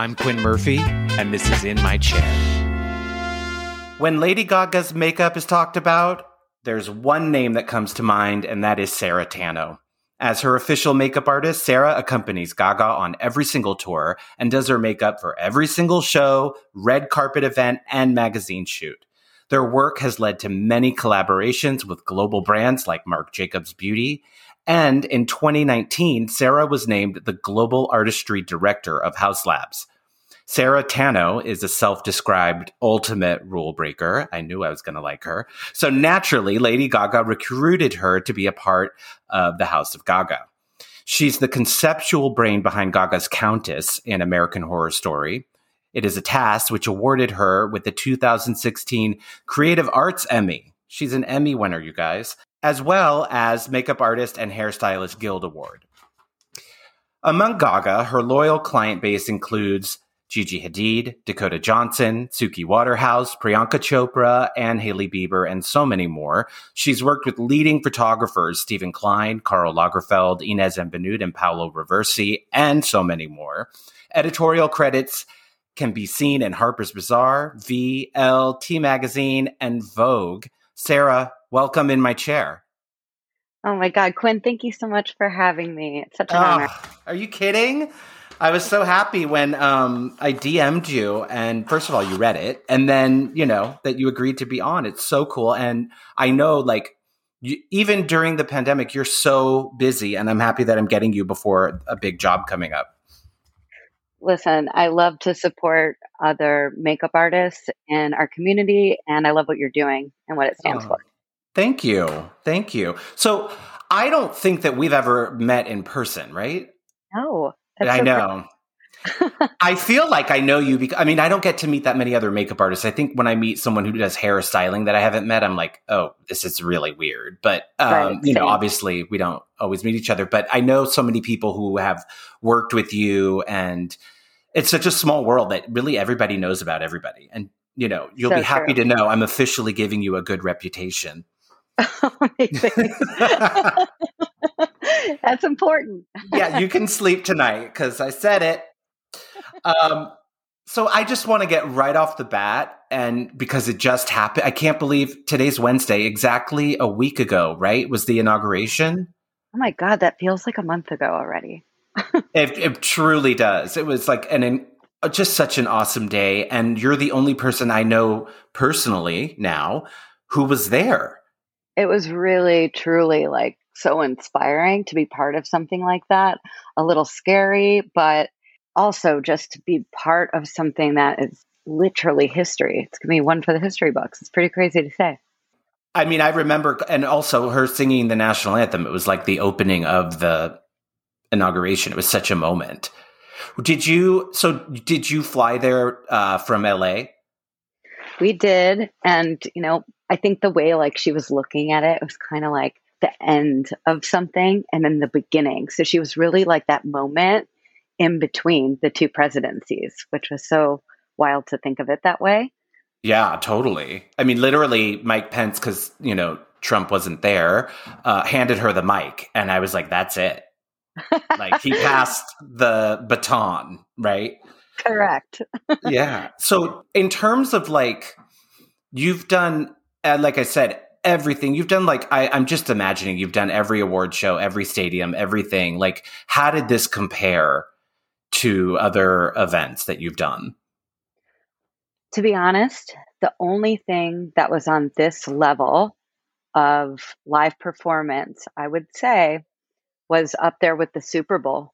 I'm Quinn Murphy, and this is In My Chair. When Lady Gaga's makeup is talked about, there's one name that comes to mind, and that is Sarah Tanno. As her official makeup artist, Sarah accompanies Gaga on every single tour and does her makeup for every single show, red carpet event, and magazine shoot. Their work has led to many collaborations with global brands like Marc Jacobs Beauty. And in 2019, Sarah was named the Global Artistry Director of Haus Labs. Sarah Tanno is a self described ultimate rule breaker. I knew I was going to like her. So naturally, Lady Gaga recruited her to be a part of the House of Gaga. She's the conceptual brain behind Gaga's Countess in American Horror Story. It is a task which awarded her with the 2016 Creative Arts Emmy. She's an Emmy winner, you guys, as well as Makeup Artist and Hairstylist Guild Award. Among Gaga, her loyal client base includes Gigi Hadid, Dakota Johnson, Suki Waterhouse, Priyanka Chopra, and Hailey Bieber, and so many more. She's worked with leading photographers Steven Klein, Karl Lagerfeld, Inez and Vinoodh, and Paolo Roversi, and so many more. Editorial credits can be seen in Harper's Bazaar, V, Elle, T Magazine, and Vogue. Sarah, welcome in my chair. Oh my God, Quinn, thank you so much for having me. It's such an oh, honor. Ah, are you kidding? I was so happy when um, I DM'd you, and first of all, you read it, and then you know that you agreed to be on. It's so cool, and I know like you, even during the pandemic, you're so busy, and I'm happy that I'm getting you before a big job coming up listen, I love to support other makeup artists in our community, and I love what you're doing and what it stands oh, for. Thank you. Thank you. So, I don't think that we've ever met in person, right? No. I so know. I feel like I know you because I mean I don't get to meet that many other makeup artists. I think when I meet someone who does hair styling that I haven't met, I'm like, oh, this is really weird. But um, right, you know, obviously we don't always meet each other. But I know so many people who have worked with you, and it's such a small world that really everybody knows about everybody. And you know, you'll so be happy true. to know I'm officially giving you a good reputation. That's important. yeah, you can sleep tonight because I said it. Um, so I just want to get right off the bat, and because it just happened, I can't believe today's Wednesday. Exactly a week ago, right? Was the inauguration? Oh my god, that feels like a month ago already. it, it, truly does. It was like an, just such an awesome day, and you're the only person I know personally now who was there. It was really, truly like so inspiring to be part of something like that. A little scary, but also just to be part of something that is literally history. It's going to be one for the history books. It's pretty crazy to say. I mean, I remember, and also her singing the national anthem. It was like the opening of the inauguration. It was such a moment. Did you? So, did you fly there uh, from LA? We did, and you know, I think the way like she was looking at it, it was kind of like the end of something and then the beginning. So she was really like that moment in between the two presidencies, which was so wild to think of it that way. Yeah, totally. I mean, literally, Mike Pence, because, you know, Trump wasn't there, uh, handed her the mic. And I was like, that's it. like he passed the baton, right? Correct. yeah. So, in terms of like, you've done, uh, like I said, everything you've done like I, i'm just imagining you've done every award show every stadium everything like how did this compare to other events that you've done? To be honest, the only thing that was on this level of live performance, I would say, was up there with the Super Bowl.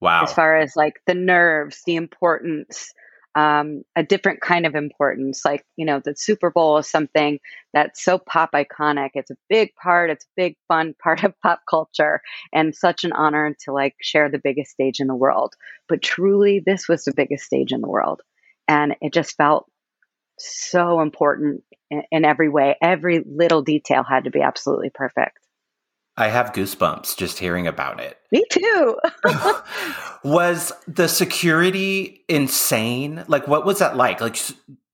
Wow. As far as like the nerves, the importance, um, a different kind of importance. Like, you know, the Super Bowl is something that's so pop iconic. It's a big part, it's a big, fun part of pop culture, and such an honor to like share the biggest stage in the world. But truly, this was the biggest stage in the world. And it just felt so important in, in every way. Every little detail had to be absolutely perfect. I have goosebumps just hearing about it. Me too. was the security insane? Like, what was that like? Like,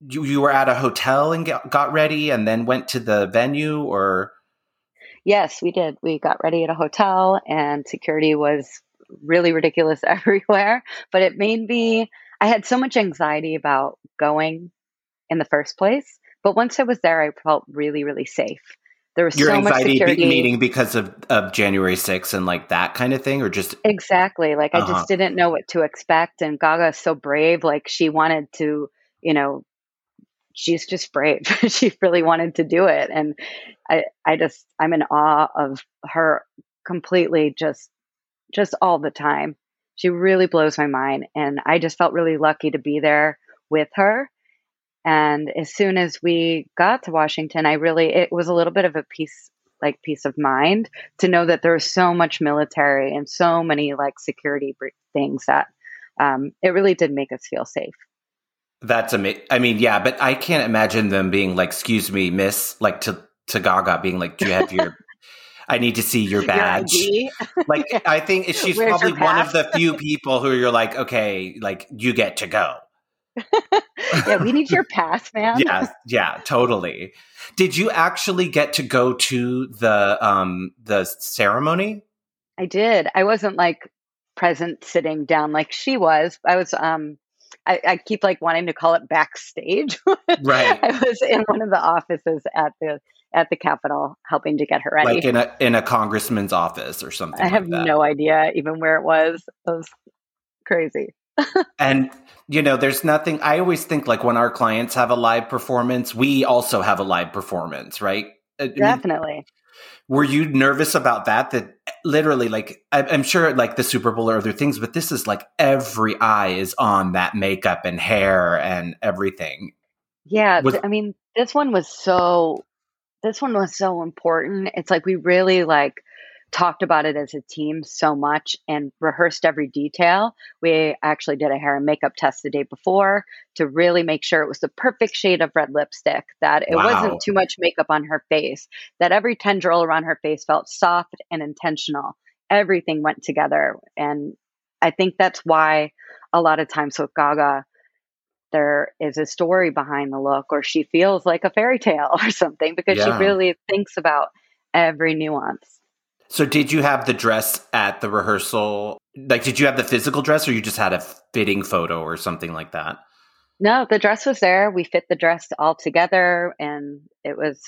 you, you were at a hotel and get, got ready and then went to the venue, or? Yes, we did. We got ready at a hotel, and security was really ridiculous everywhere. But it made me I had so much anxiety about going in the first place. But once I was there, I felt really, really safe. There was Your so much anxiety security. be- meeting because of, of January 6th and like that kind of thing, or just Exactly. Like I Uh-huh. just didn't know what to expect. And Gaga is so brave. Like she wanted to, you know, she's just brave. she really wanted to do it. And I, I just, I'm in awe of her completely just, just all the time. She really blows my mind. And I just felt really lucky to be there with her. And as soon as we got to Washington, I really, it was a little bit of a peace, like peace of mind to know that there was so much military and so many like security things that um, it really did make us feel safe. that's amazing. I mean, yeah, but I can't imagine them being like, excuse me, miss, like to, to Gaga being like, do you have your, I need to see your badge. ID? Like, I think she's Where's probably one of the few people who you're like, okay, like you get to go. yeah, we need your pass, man. yeah, yeah, totally. Did you actually get to go to the um the ceremony? I did. I wasn't like present sitting down like she was. I was um I, I keep like wanting to call it backstage. Right. I was in one of the offices at the at the Capitol helping to get her ready. Like in a in a congressman's office or something. I have like no idea even where it was. It was crazy. And you know, there's nothing. I always think like when our clients have a live performance, we also have a live performance, right? I mean, Definitely. were you nervous about that? That literally, like, I- I'm sure, like the Super Bowl or other things, but this is like every eye is on that makeup and hair and everything. Yeah, Was- I mean, this one was so this one was so important. It's like we really like talked about it as a team so much and rehearsed every detail. We actually did a hair and makeup test the day before to really make sure it was the perfect shade of red lipstick, that it Wow. wasn't too much makeup on her face, that every tendril around her face felt soft and intentional. Everything went together and I think that's why a lot of times with Gaga there is a story behind the look or she feels like a fairy tale or something because Yeah. she really thinks about every nuance. So, did you have the dress at the rehearsal? Like, did you have the physical dress, or you just had a fitting photo or something like that? No, the dress was there. We fit the dress all together and it was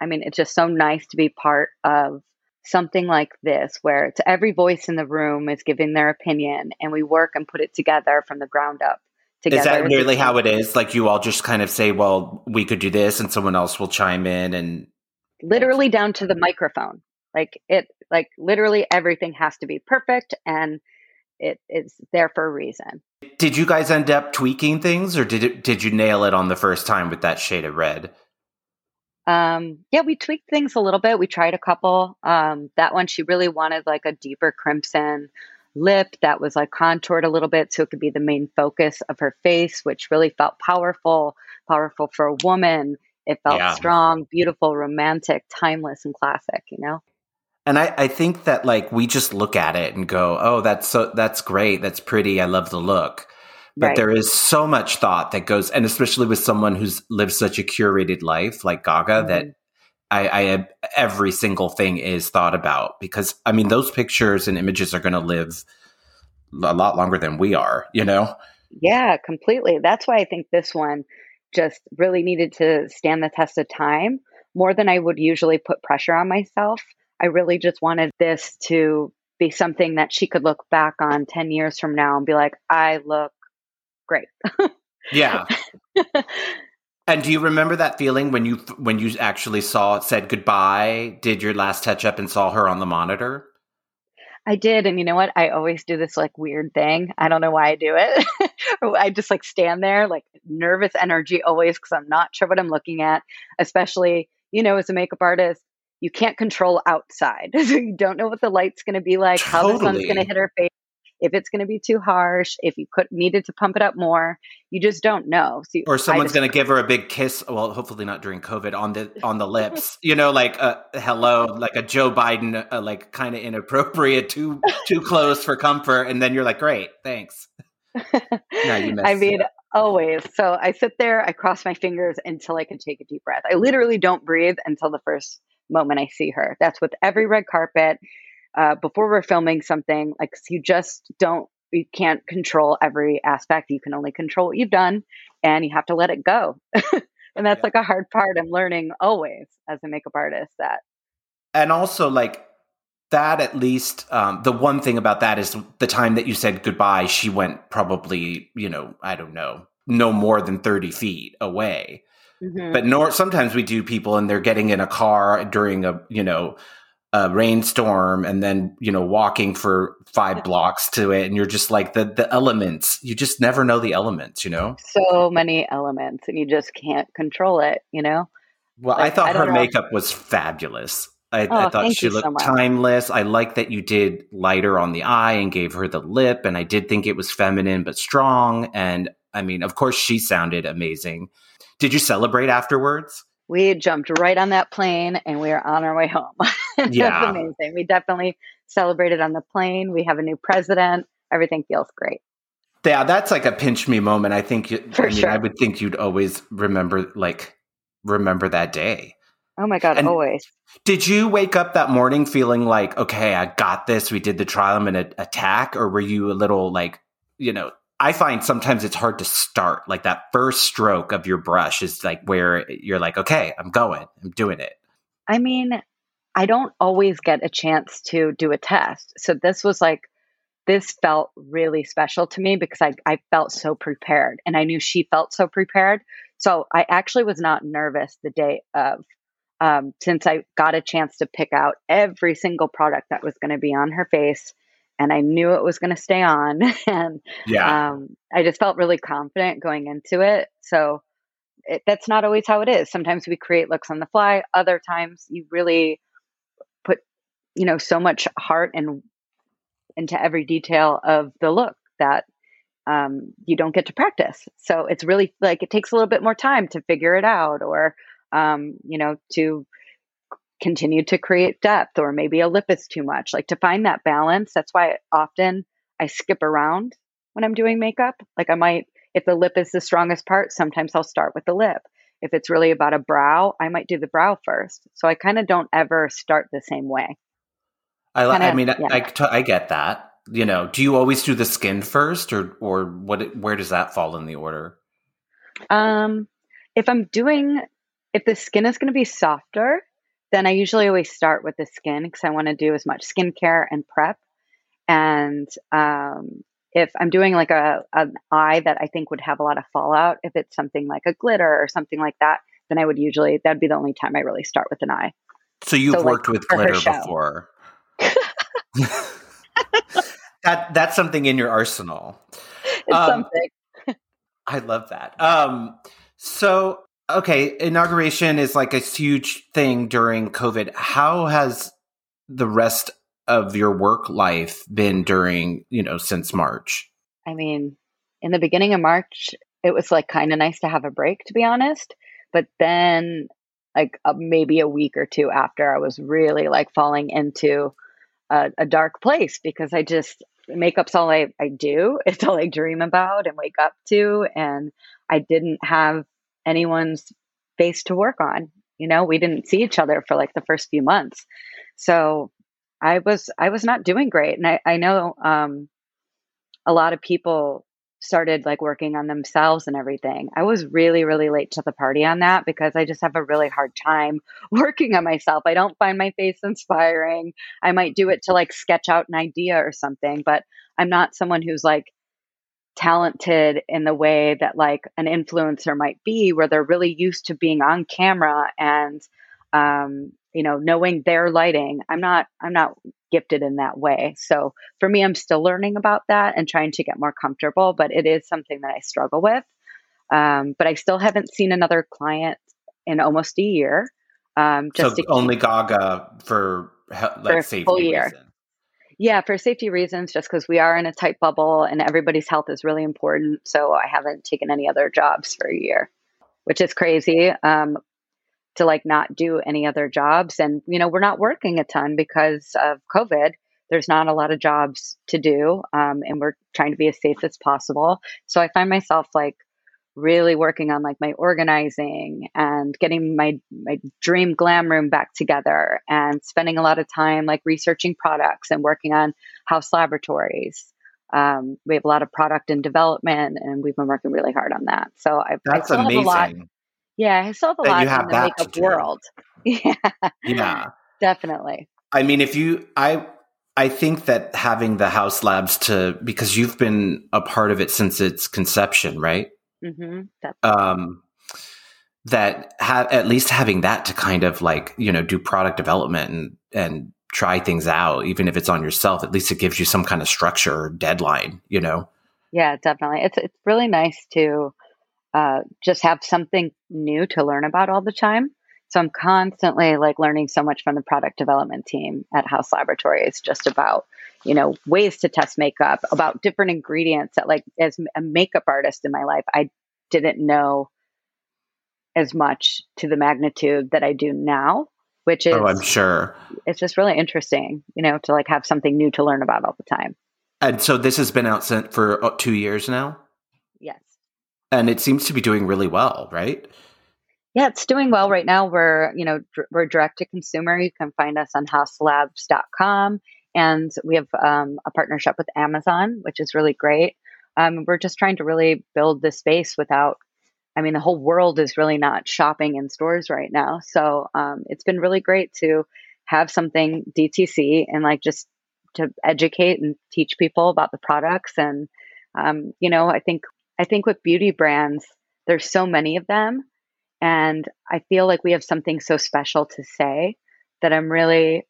I mean, it's just so nice to be part of something like this where it's every voice in the room is giving their opinion and we work and put it together from the ground up together. Is that really how it is? Like, you all just kind of say, "Well, we could do this," and someone else will chime in, and literally down to the microphone. Like it like literally everything has to be perfect and it is there for a reason. Did you guys end up tweaking things, or did it, did you nail it on the first time with that shade of red? Um, yeah, we tweaked things a little bit. We tried a couple. Um, that one, she really wanted like a deeper crimson lip that was like contoured a little bit so it could be the main focus of her face, which really felt powerful, powerful for a woman. It felt Yeah. strong, beautiful, romantic, timeless, and classic, you know? And I, I think that like we just look at it and go, "Oh, that's so that's great, that's pretty, I love the look." But Right. there is so much thought that goes, and especially with someone who's lived such a curated life like Gaga, that Mhm. I, I every single thing is thought about because I mean those pictures and images are going to live a lot longer than we are, you know. Yeah, completely. That's why I think this one just really needed to stand the test of time more than I would usually put pressure on myself. I really just wanted this to be something that she could look back on 10 years from now and be like, I look great. Yeah. And do you remember that feeling when you when you actually saw said goodbye, did your last touch up and saw her on the monitor? I did. And you know what? I always do this like weird thing. I don't know why I do it. I just like stand there, like nervous energy always because I'm not sure what I'm looking at, especially, you know, as a makeup artist. You can't control outside. so you don't know what the light's going to be like, how the sun's going to hit her face, if it's going to be too harsh, if you could needed to pump it up more. You just don't know. So you- Or someone's going to give her a big kiss. Well, hopefully not during COVID on the on the lips. You know, like a hello, like a Joe Biden, uh, like kind of inappropriate, too too close for comfort, and then you're like, great, thanks. No, you missed I it. mean, always. So I sit there, I cross my fingers until I can take a deep breath. I literally don't breathe until the first moment I see her. That's with every red carpet. Uh, before we're filming something, like you just don't you can't control every aspect. You can only control what you've done and you have to let it go. and that's yeah. like a hard part I'm learning always as a makeup artist that and also like that at least um, the one thing about that is the time that you said goodbye she went probably you know i don't know no more than 30 feet away mm-hmm. but nor sometimes we do people and they're getting in a car during a you know a rainstorm and then you know walking for five blocks to it and you're just like the the elements you just never know the elements you know so many elements and you just can't control it you know well like, i thought I her know. makeup was fabulous I, oh, I thought she looked so timeless. I like that you did lighter on the eye and gave her the lip, and I did think it was feminine but strong. And I mean, of course, she sounded amazing. Did you celebrate afterwards? we jumped right on that plane and we are on our way home. yeah. That's amazing. We definitely celebrated on the plane. We have a new president. Everything feels great. Yeah, that's like a pinch me moment. I think For I mean, sure. I would think you'd always remember like remember that day. Oh my god, and always. Did you wake up that morning feeling like, okay, I got this. We did the trial. I'm to attack, or were you a little like, you know, I find sometimes it's hard to start. Like that first stroke of your brush is like where you're like, okay, I'm going, I'm doing it. I mean, I don't always get a chance to do a test. So this was like, this felt really special to me because I, I felt so prepared and I knew she felt so prepared. So I actually was not nervous the day of, um, since I got a chance to pick out every single product that was going to be on her face and I knew it was going to stay on. and yeah, um, I just felt really confident going into it. So it, that's not always how it is. Sometimes we create looks on the fly. Other times you really put, you know, so much heart and into every detail of the look that um, you don't get to practice. So it's really like it takes a little bit more time to figure it out, or um, you know, to continue to create depth or maybe a lip is too much. Like to find that balance that's why often i skip around when i'm doing makeup. Like i might if the lip is the strongest part sometimes i'll start with the lip. If it's really about a brow i might do the brow first. So i kind of don't ever start the same way. I, kinda, I mean yeah. I, I, I get that. You know do you always do the skin first or or what where does that fall in the order? Um if i'm doing if the skin is going to be softer then I usually always start with the skin because I want to do as much skincare and prep. And um, if I'm doing like a an eye that I think would have a lot of fallout, if it's something like a glitter or something like that, then I would usually that'd be the only time I really start with an eye. So you've so, worked like, with glitter before. that that's something in your arsenal. It's um, something. I love that. Um, so okay, inauguration is like a huge thing during COVID. How has the rest of your work life been during, you know, since March? I mean, in the beginning of March, it was like kind of nice to have a break, to be honest. But then, like uh, maybe a week or two after, I was really like falling into a, a dark place because I just makeup's all I, I do. It's all I dream about and wake up to. And I didn't have anyone's face to work on. You know, we didn't see each other for like the first few months. So I was I was not doing great. And I, I know um, a lot of people started like working on themselves and everything. I was really, really late to the party on that because I just have a really hard time working on myself. I don't find my face inspiring. I might do it to like sketch out an idea or something, but I'm not someone who's like talented in the way that like an influencer might be where they're really used to being on camera and um, you know knowing their lighting i'm not i'm not gifted in that way. So for me i'm still learning about that and trying to get more comfortable but it is something that i struggle with. Um, but i still haven't seen another client in almost a year um, just so only gaga for like for safety full year. reason. Yeah, for safety reasons, just because we are in a tight bubble and everybody's health is really important. So I haven't taken any other jobs for a year, which is crazy um, to like not do any other jobs. And, you know, we're not working a ton because of COVID. There's not a lot of jobs to do. Um, and we're trying to be as safe as possible. So I find myself like really working on like my organizing and getting my my dream glam room back together and spending a lot of time like researching products and working on Haus Laboratories Um, we have a lot of product and development, and we've been working really hard on that. So I've That's I still amazing. Have a lot, yeah, I still have a lot have in the makeup world. Yeah, Yeah. definitely. I mean, if you, I, I think that having the Haus Labs to, because you've been a part of it since its conception, right? Hmm Um, that have at least having that to kind of like, you know, do product development and, and try things out, even if it's on yourself, at least it gives you some kind of structure or deadline, you know? Yeah, definitely. It's it's really nice to uh, just have something new to learn about all the time. So I'm constantly like learning so much from the product development team at Haus Laboratory. It's just about you know ways to test makeup, about different ingredients that like as a makeup artist in my life, I didn't know as much to the magnitude that I do now. Which is oh, I'm sure. it's just really interesting, you know, to like have something new to learn about all the time. And so this has been out sent for uh, two years now, Yes. and it seems to be doing really well, right? Yeah, it's doing well right now. We're, you know, dr- we're direct to consumer. You can find us on hauslabs.com and we have um, a partnership with Amazon, which is really great. Um, we're just trying to really build this space without, I mean, the whole world is really not shopping in stores right now. So um, it's been really great to have something DTC and like just to educate and teach people about the products. And, um, you know, I think, I think with beauty brands, there's so many of them and I feel like we have something so special to say that I'm really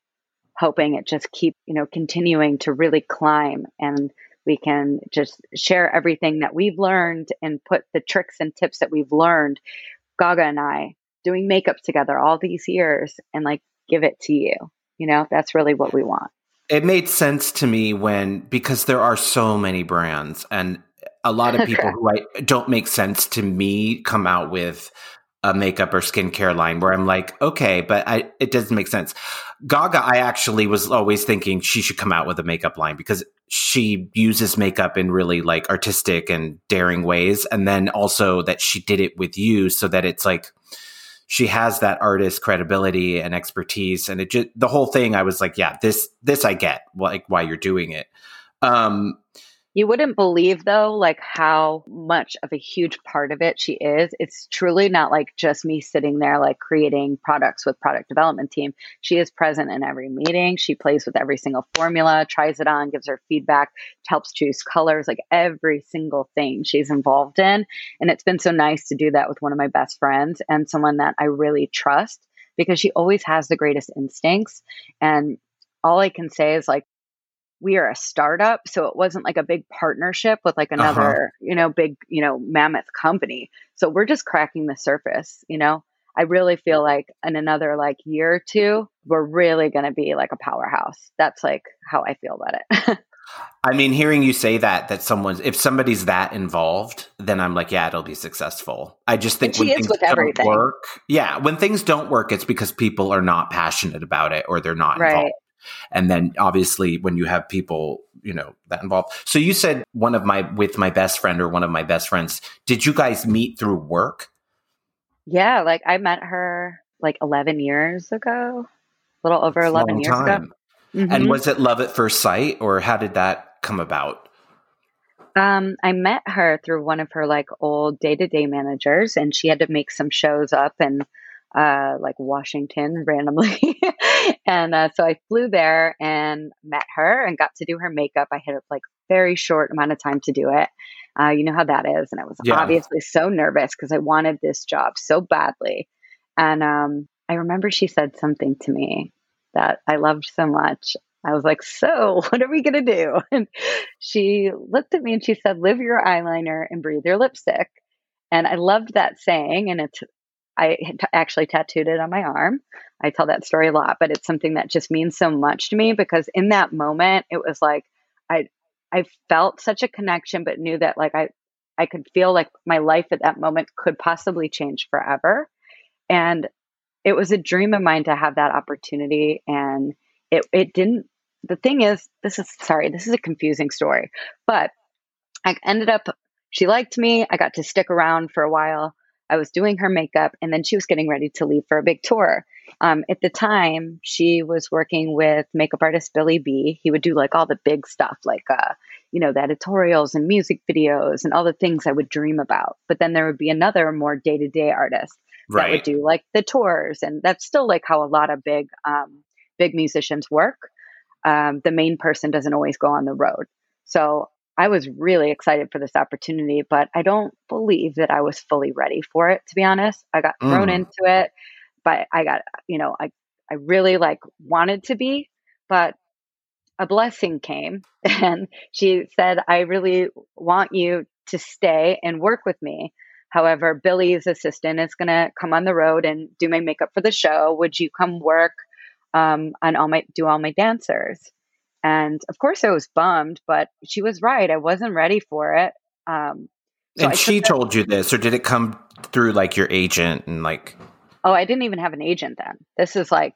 hoping it just keep, you know, continuing to really climb and we can just share everything that we've learned and put the tricks and tips that we've learned, Gaga and I, doing makeup together all these years and like give it to you. You know, that's really what we want. It made sense to me when because there are so many brands and a lot of people who I don't make sense to me come out with a makeup or skincare line where I'm like, okay, but I it doesn't make sense. Gaga, I actually was always thinking she should come out with a makeup line because she uses makeup in really like artistic and daring ways, and then also that she did it with you, so that it's like she has that artist credibility and expertise, and it just the whole thing. I was like, yeah, this this I get like why you're doing it. Um, You wouldn't believe though, like how much of a huge part of it she is. It's truly not like just me sitting there like creating products with product development team. She is present in every meeting. She plays with every single formula, tries it on, gives her feedback, helps choose colors, like every single thing she's involved in. And it's been so nice to do that with one of my best friends and someone that I really trust because she always has the greatest instincts. And all I can say is like we are a startup so it wasn't like a big partnership with like another Uh-huh. you know big you know mammoth company so we're just cracking the surface you know i really feel like in another like year or two we're really going to be like a powerhouse that's like how i feel about it I mean, hearing you say that, that someone's, if somebody's that involved, then I'm like, yeah, it'll be successful. I just think she things don't everything. work, yeah, when things don't work, it's because people are not passionate about it or they're not Right. involved. And then obviously when you have people, you know, that involved. So you said one of my, with my best friend or one of my best friends, did you guys meet through work? yeah like i met her like 11 years ago a little over a 11 long years ago And Mhm. was it love at first sight or how did that come about? Um, I met her through one of her like old day to day managers, and she had to make some shows up in uh, like Washington randomly. and uh, so I flew there and met her and got to do her makeup. I had like very short amount of time to do it. Uh, you know how that is. And I was Yeah. obviously so nervous because I wanted this job so badly. And um, I remember she said something to me that I loved so much. I was like, So, what are we going to do? And she looked at me and she said, Live your eyeliner and breathe your lipstick. And I loved that saying. And it's, I actually tattooed it on my arm. I tell that story a lot, but it's something that just means so much to me because in that moment, it was like, I, I felt such a connection, but knew that like I, I could feel like my life at that moment could possibly change forever. And it was a dream of mine to have that opportunity. And it, it didn't, the thing is, this is, sorry, this is a confusing story, but I ended up, she liked me. I got to stick around for a while. I was doing her makeup and then she was getting ready to leave for a big tour. Um, at the time, she was working with makeup artist Billy B. He would do like all the big stuff, like, uh, you know, the editorials and music videos and all the things I would dream about. But then there would be another more day to day artist right. that would do like the tours. And that's still like how a lot of big, um, big musicians work. Um, the main person doesn't always go on the road. So I was really excited for this opportunity, but I don't believe that I was fully ready for it, to be honest. I got thrown mm. into it, but I got, you know, I, I really like wanted to be, but a blessing came and she said, I really want you to stay and work with me. However, Billy's assistant is going to come on the road and do my makeup for the show. Would you come work um, on all my, do all my dancers? And of course, I was bummed, but she was right. I wasn't ready for it. Um, so and she told you this, or did it come through like your agent and like? Oh, I didn't even have an agent then. This is like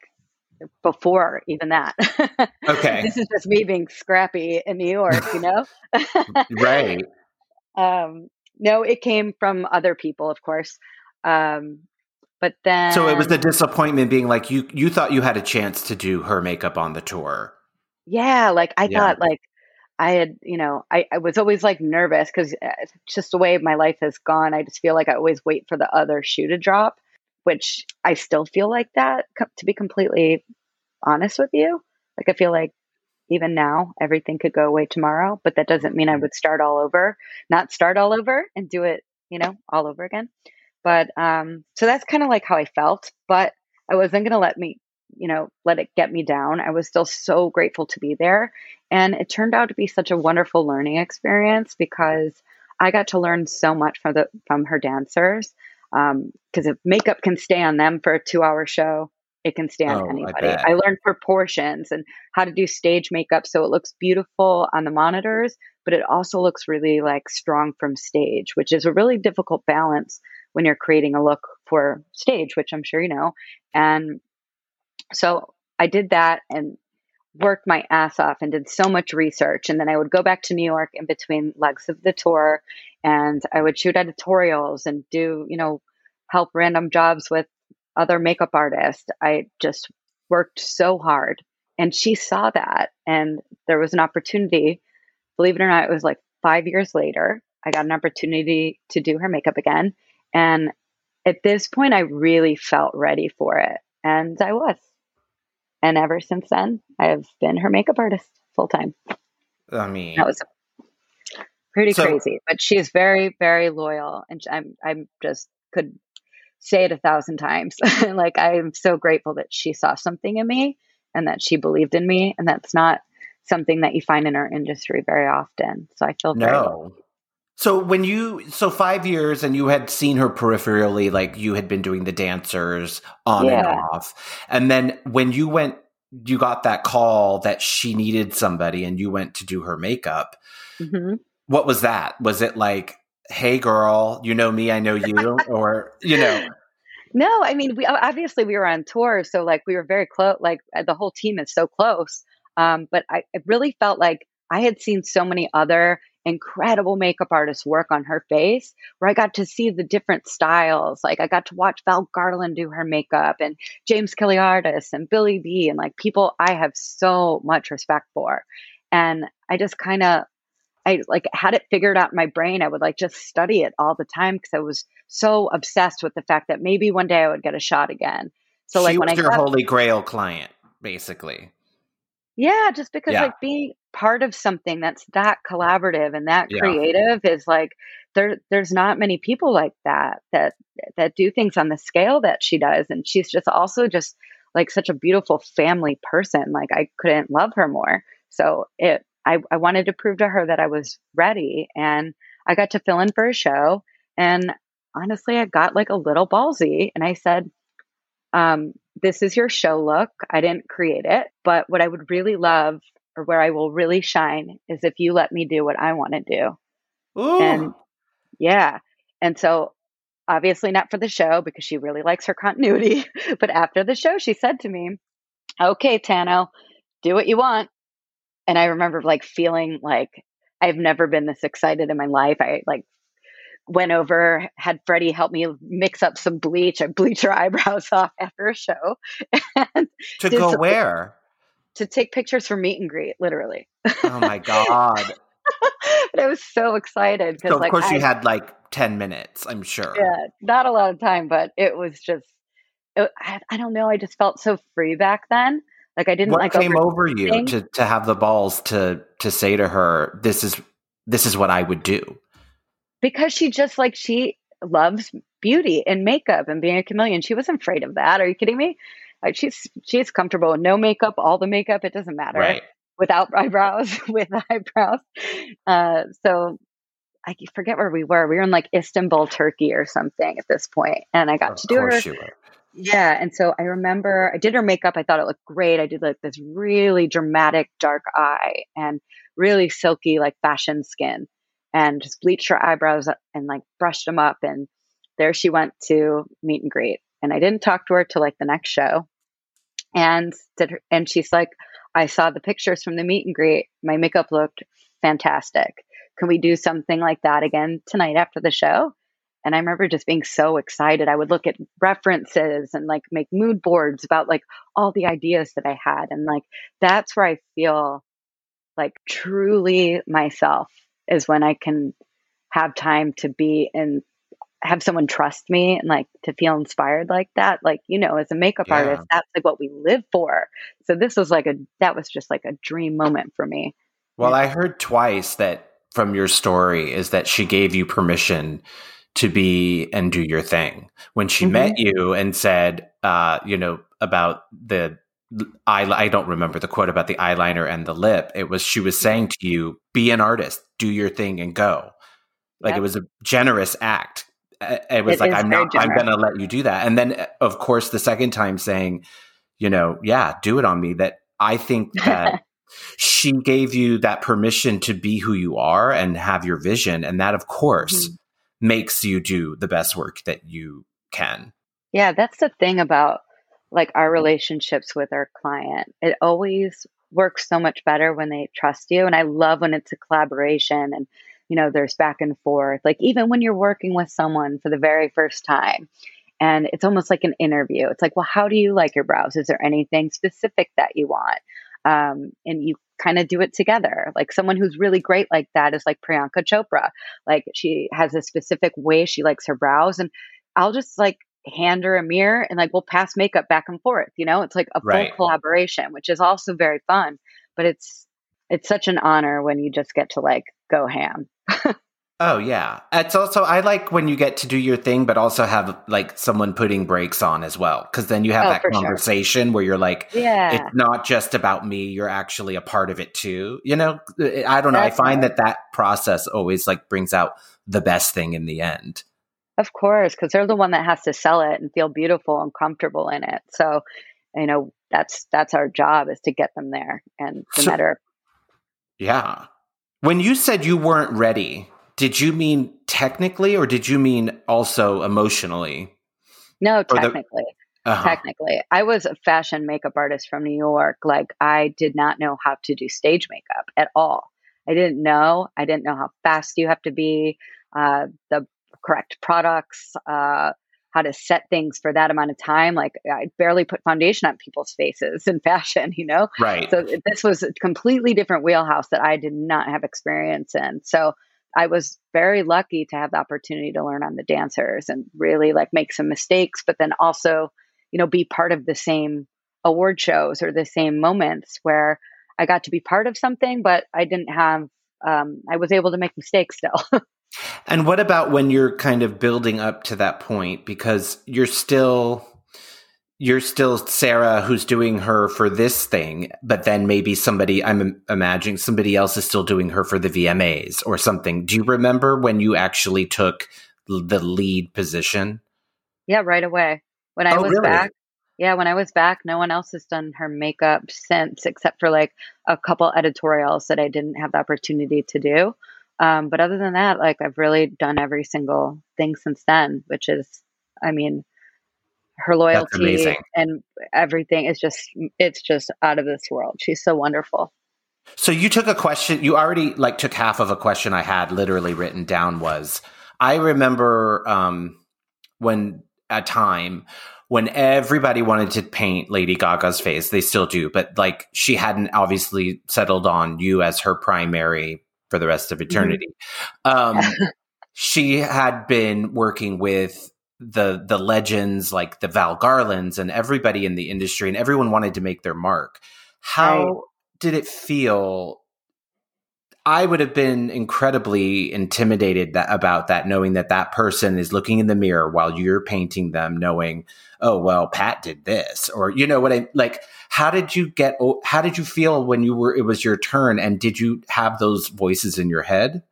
before even that. Okay. this is just me being scrappy in New York, you know? right. Um, no, it came from other people, of course. Um, but then So it was the disappointment being like you you thought you had a chance to do her makeup on the tour. Yeah, like I yeah. thought like I had, you know, I, I was always like nervous because uh, just the way my life has gone. I just feel like I always wait for the other shoe to drop which I still feel like that, to be completely honest with you. Like, I feel like even now, everything could go away tomorrow, but that doesn't mean I mm-hmm. would start all over, not start all over and do it, you know, all over again. But um, so that's kind of like how I felt, but I wasn't going to let me, you know, let it get me down. I was still so grateful to be there. And it turned out to be such a wonderful learning experience because I got to learn so much from the from her dancers because um, if makeup can stay on them for a two hour show, it can stay on oh, anybody. I, I, learned proportions and how to do stage makeup so it looks beautiful on the monitors, but it also looks really like strong from stage, which is a really difficult balance when you're creating a look for stage, which I'm sure you know. And so I did that and worked my ass off and did so much research. And then I would go back to New York in between legs of the tour and I would shoot editorials and do, you know, help random jobs with other makeup artists. I just worked so hard. And she saw that. And there was an opportunity. Believe it or not, it was like five years later. I got an opportunity to do her makeup again. And at this point, I really felt ready for it. And I was. And ever since then, I have been her makeup artist full time. I mean, that was pretty so, crazy. But she's very, very loyal, and I'm I'm just could say it a thousand times. like I'm so grateful that she saw something in me and that she believed in me, and that's not something that you find in our industry very often. So I feel no. So when you so five years and you had seen her peripherally, like you had been doing the dancers on yeah. and off, and then when you went, you got that call that she needed somebody, and you went to do her makeup. Mm-hmm what was that? Was it like, hey girl, you know me, I know you, or you know? No, I mean, we obviously we were on tour, so like we were very close. Like uh, the whole team is so close. Um, but I it really felt like I had seen so many other incredible makeup artists work on her face where I got to see the different styles. Like I got to watch Val Garland do her makeup and James Kaliardos and Billy B and like people I have so much respect for. And I just kind of I like had it figured out in my brain. I would like just study it all the time because I was so obsessed with the fact that maybe one day I would get a shot again. So she like when I your got, holy grail client, basically. Yeah, just because yeah. like being part of something that's that collaborative and that yeah. creative is like there there's not many people like that that that do things on the scale that she does and she's just also just like such a beautiful family person like I couldn't love her more so it I, I wanted to prove to her that I was ready. And I got to fill in for a show. And honestly, I got like a little ballsy. And I said, um, This is your show look. I didn't create it. But what I would really love or where I will really shine is if you let me do what I want to do. Ooh. And yeah. And so obviously not for the show because she really likes her continuity. but after the show, she said to me, Okay, Tanno, do what you want. And I remember like feeling like I've never been this excited in my life. I like went over, had Freddie help me mix up some bleach. I bleach her eyebrows off after a show. to go where? To take pictures for meet and greet, literally. oh my God. but I was so excited So of like course I, you had like 10 minutes, I'm sure. yeah, not a lot of time, but it was just it, I, I don't know. I just felt so free back then. Like I didn't What like came over over you to, to have the balls to to say to her, this is this is what I would do? Because she just like she loves beauty and makeup and being a chameleon. She wasn't afraid of that. Are you kidding me? Like she's she's comfortable with no makeup, all the makeup. It doesn't matter. Right. Without eyebrows, with eyebrows. Uh, so I forget where we were. We were in like Istanbul, Turkey, or something at this point, and I got Of to do her. course you were. Yeah, and so I remember I did her makeup. I thought it looked great. I did like this really dramatic dark eye and really silky like fashion skin and just bleached her eyebrows and like brushed them up and there she went to meet and greet. And I didn't talk to her till like the next show. And did her, and she's like, I saw the pictures from the meet and greet. My makeup looked fantastic. Can we do something like that again tonight after the show? And I remember just being so excited. I would look at references and like make mood boards about like all the ideas that I had. And like that's where I feel like truly myself is when I can have time to be and have someone trust me and like to feel inspired like that. Like, you know, as a makeup Yeah. artist, that's like what we live for. So this was like a, that was just like a dream moment for me. Well, I heard twice that from your story is that she gave you permission to be and do your thing when she Mhm. met you and said, uh, you know, about the I I don't remember the quote about the eyeliner and the lip. It was she was saying to you, "Be an artist, do your thing, and go." Like Yep. it was a generous act. It was It like I'm not. I'm going to let you do that. And then, of course, the second time saying, you know, yeah, do it on me. That I think that she gave you that permission to be who you are and have your vision, and that, of course, Mhm. makes you do the best work that you can. Yeah, that's the thing about like our relationships with our client. It always works so much better when they trust you. And I love when it's a collaboration and, you know, there's back and forth. Like even when you're working with someone for the very first time and it's almost like an interview. It's like, well, how do you like your brows? Is there anything specific that you want? Um, and you kind of do it together. Like someone who's really great like that is like Priyanka Chopra. Like she has a specific way she likes her brows and I'll just like hand her a mirror and like we'll pass makeup back and forth, you know? It's like a full Right. collaboration, which is also very fun, but it's it's such an honor when you just get to like go ham. Oh yeah, it's also I like when you get to do your thing, but also have like someone putting brakes on as well, because then you have Oh, that for sure. conversation where you're like, Yeah. it's not just about me you're actually a part of it too you know i don't know That's i find right. that that process always like brings out the best thing in the end Of course, because they're the one that has to sell it and feel beautiful and comfortable in it. So, you know, that's that's our job is to get them there. And no So- matter yeah when you said you weren't ready did you mean technically or did you mean also emotionally no, technically. uh-huh. technically. I was a fashion makeup artist from New York. Like I did not know how to do stage makeup at all. I didn't know. I didn't know how fast you have to be, uh, the correct products, uh, how to set things for that amount of time. Like I barely put foundation on people's faces in fashion, you know? right So this was a completely different wheelhouse that I did not have experience in. So I was very lucky to have the opportunity to learn on the dancers and really like make some mistakes, but then also, you know, be part of the same award shows or the same moments where I got to be part of something, but I didn't have, um, I was able to make mistakes still. and what about when you're kind of building up to that point because you're still you're still Sarah who's doing her for this thing, but then maybe somebody I'm im- imagining somebody else is still doing her for the VMAs or something. Do you remember when you actually took the lead position? yeah, right away. When I Oh, was really? back, yeah, when I was back, no one else has done her makeup since, except for like a couple editorials that I didn't have the opportunity to do. Um, but other than that, like I've really done every single thing since then, which is, I mean, her loyalty and everything is just, it's just out of this world. She's so wonderful. So you took a question, you already like took half of a question I had literally written down was I remember um when a time when everybody wanted to paint Lady Gaga's face, they still do, but like she hadn't obviously settled on you as her primary for the rest of mm-hmm. eternity. Mm-hmm. Um, she had been working with the the legends like the Val Garlands and everybody in the industry, and everyone wanted to make their mark. How right. did it feel? I would have been incredibly intimidated that, about that, knowing that that person is looking in the mirror while you're painting them, knowing, oh well, Pat did this, or you know what I like. How did you get? How did you feel when you were? It was your turn, and did you have those voices in your head?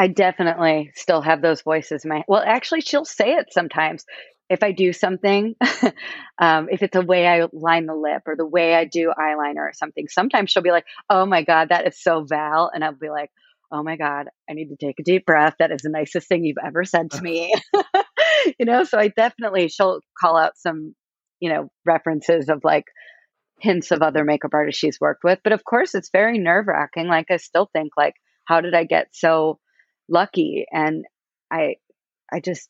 I definitely still have those voices in my well actually she'll say it sometimes if I do something um, if it's a way I line the lip or the way I do eyeliner or something sometimes she'll be like oh my god that is so Val and I'll be like oh my god I need to take a deep breath that is the nicest thing you've ever said to me you know so I definitely she'll call out some you know references of like hints of other makeup artists she's worked with. But of course it's very nerve wracking like I still think like how did I get so lucky? And i i just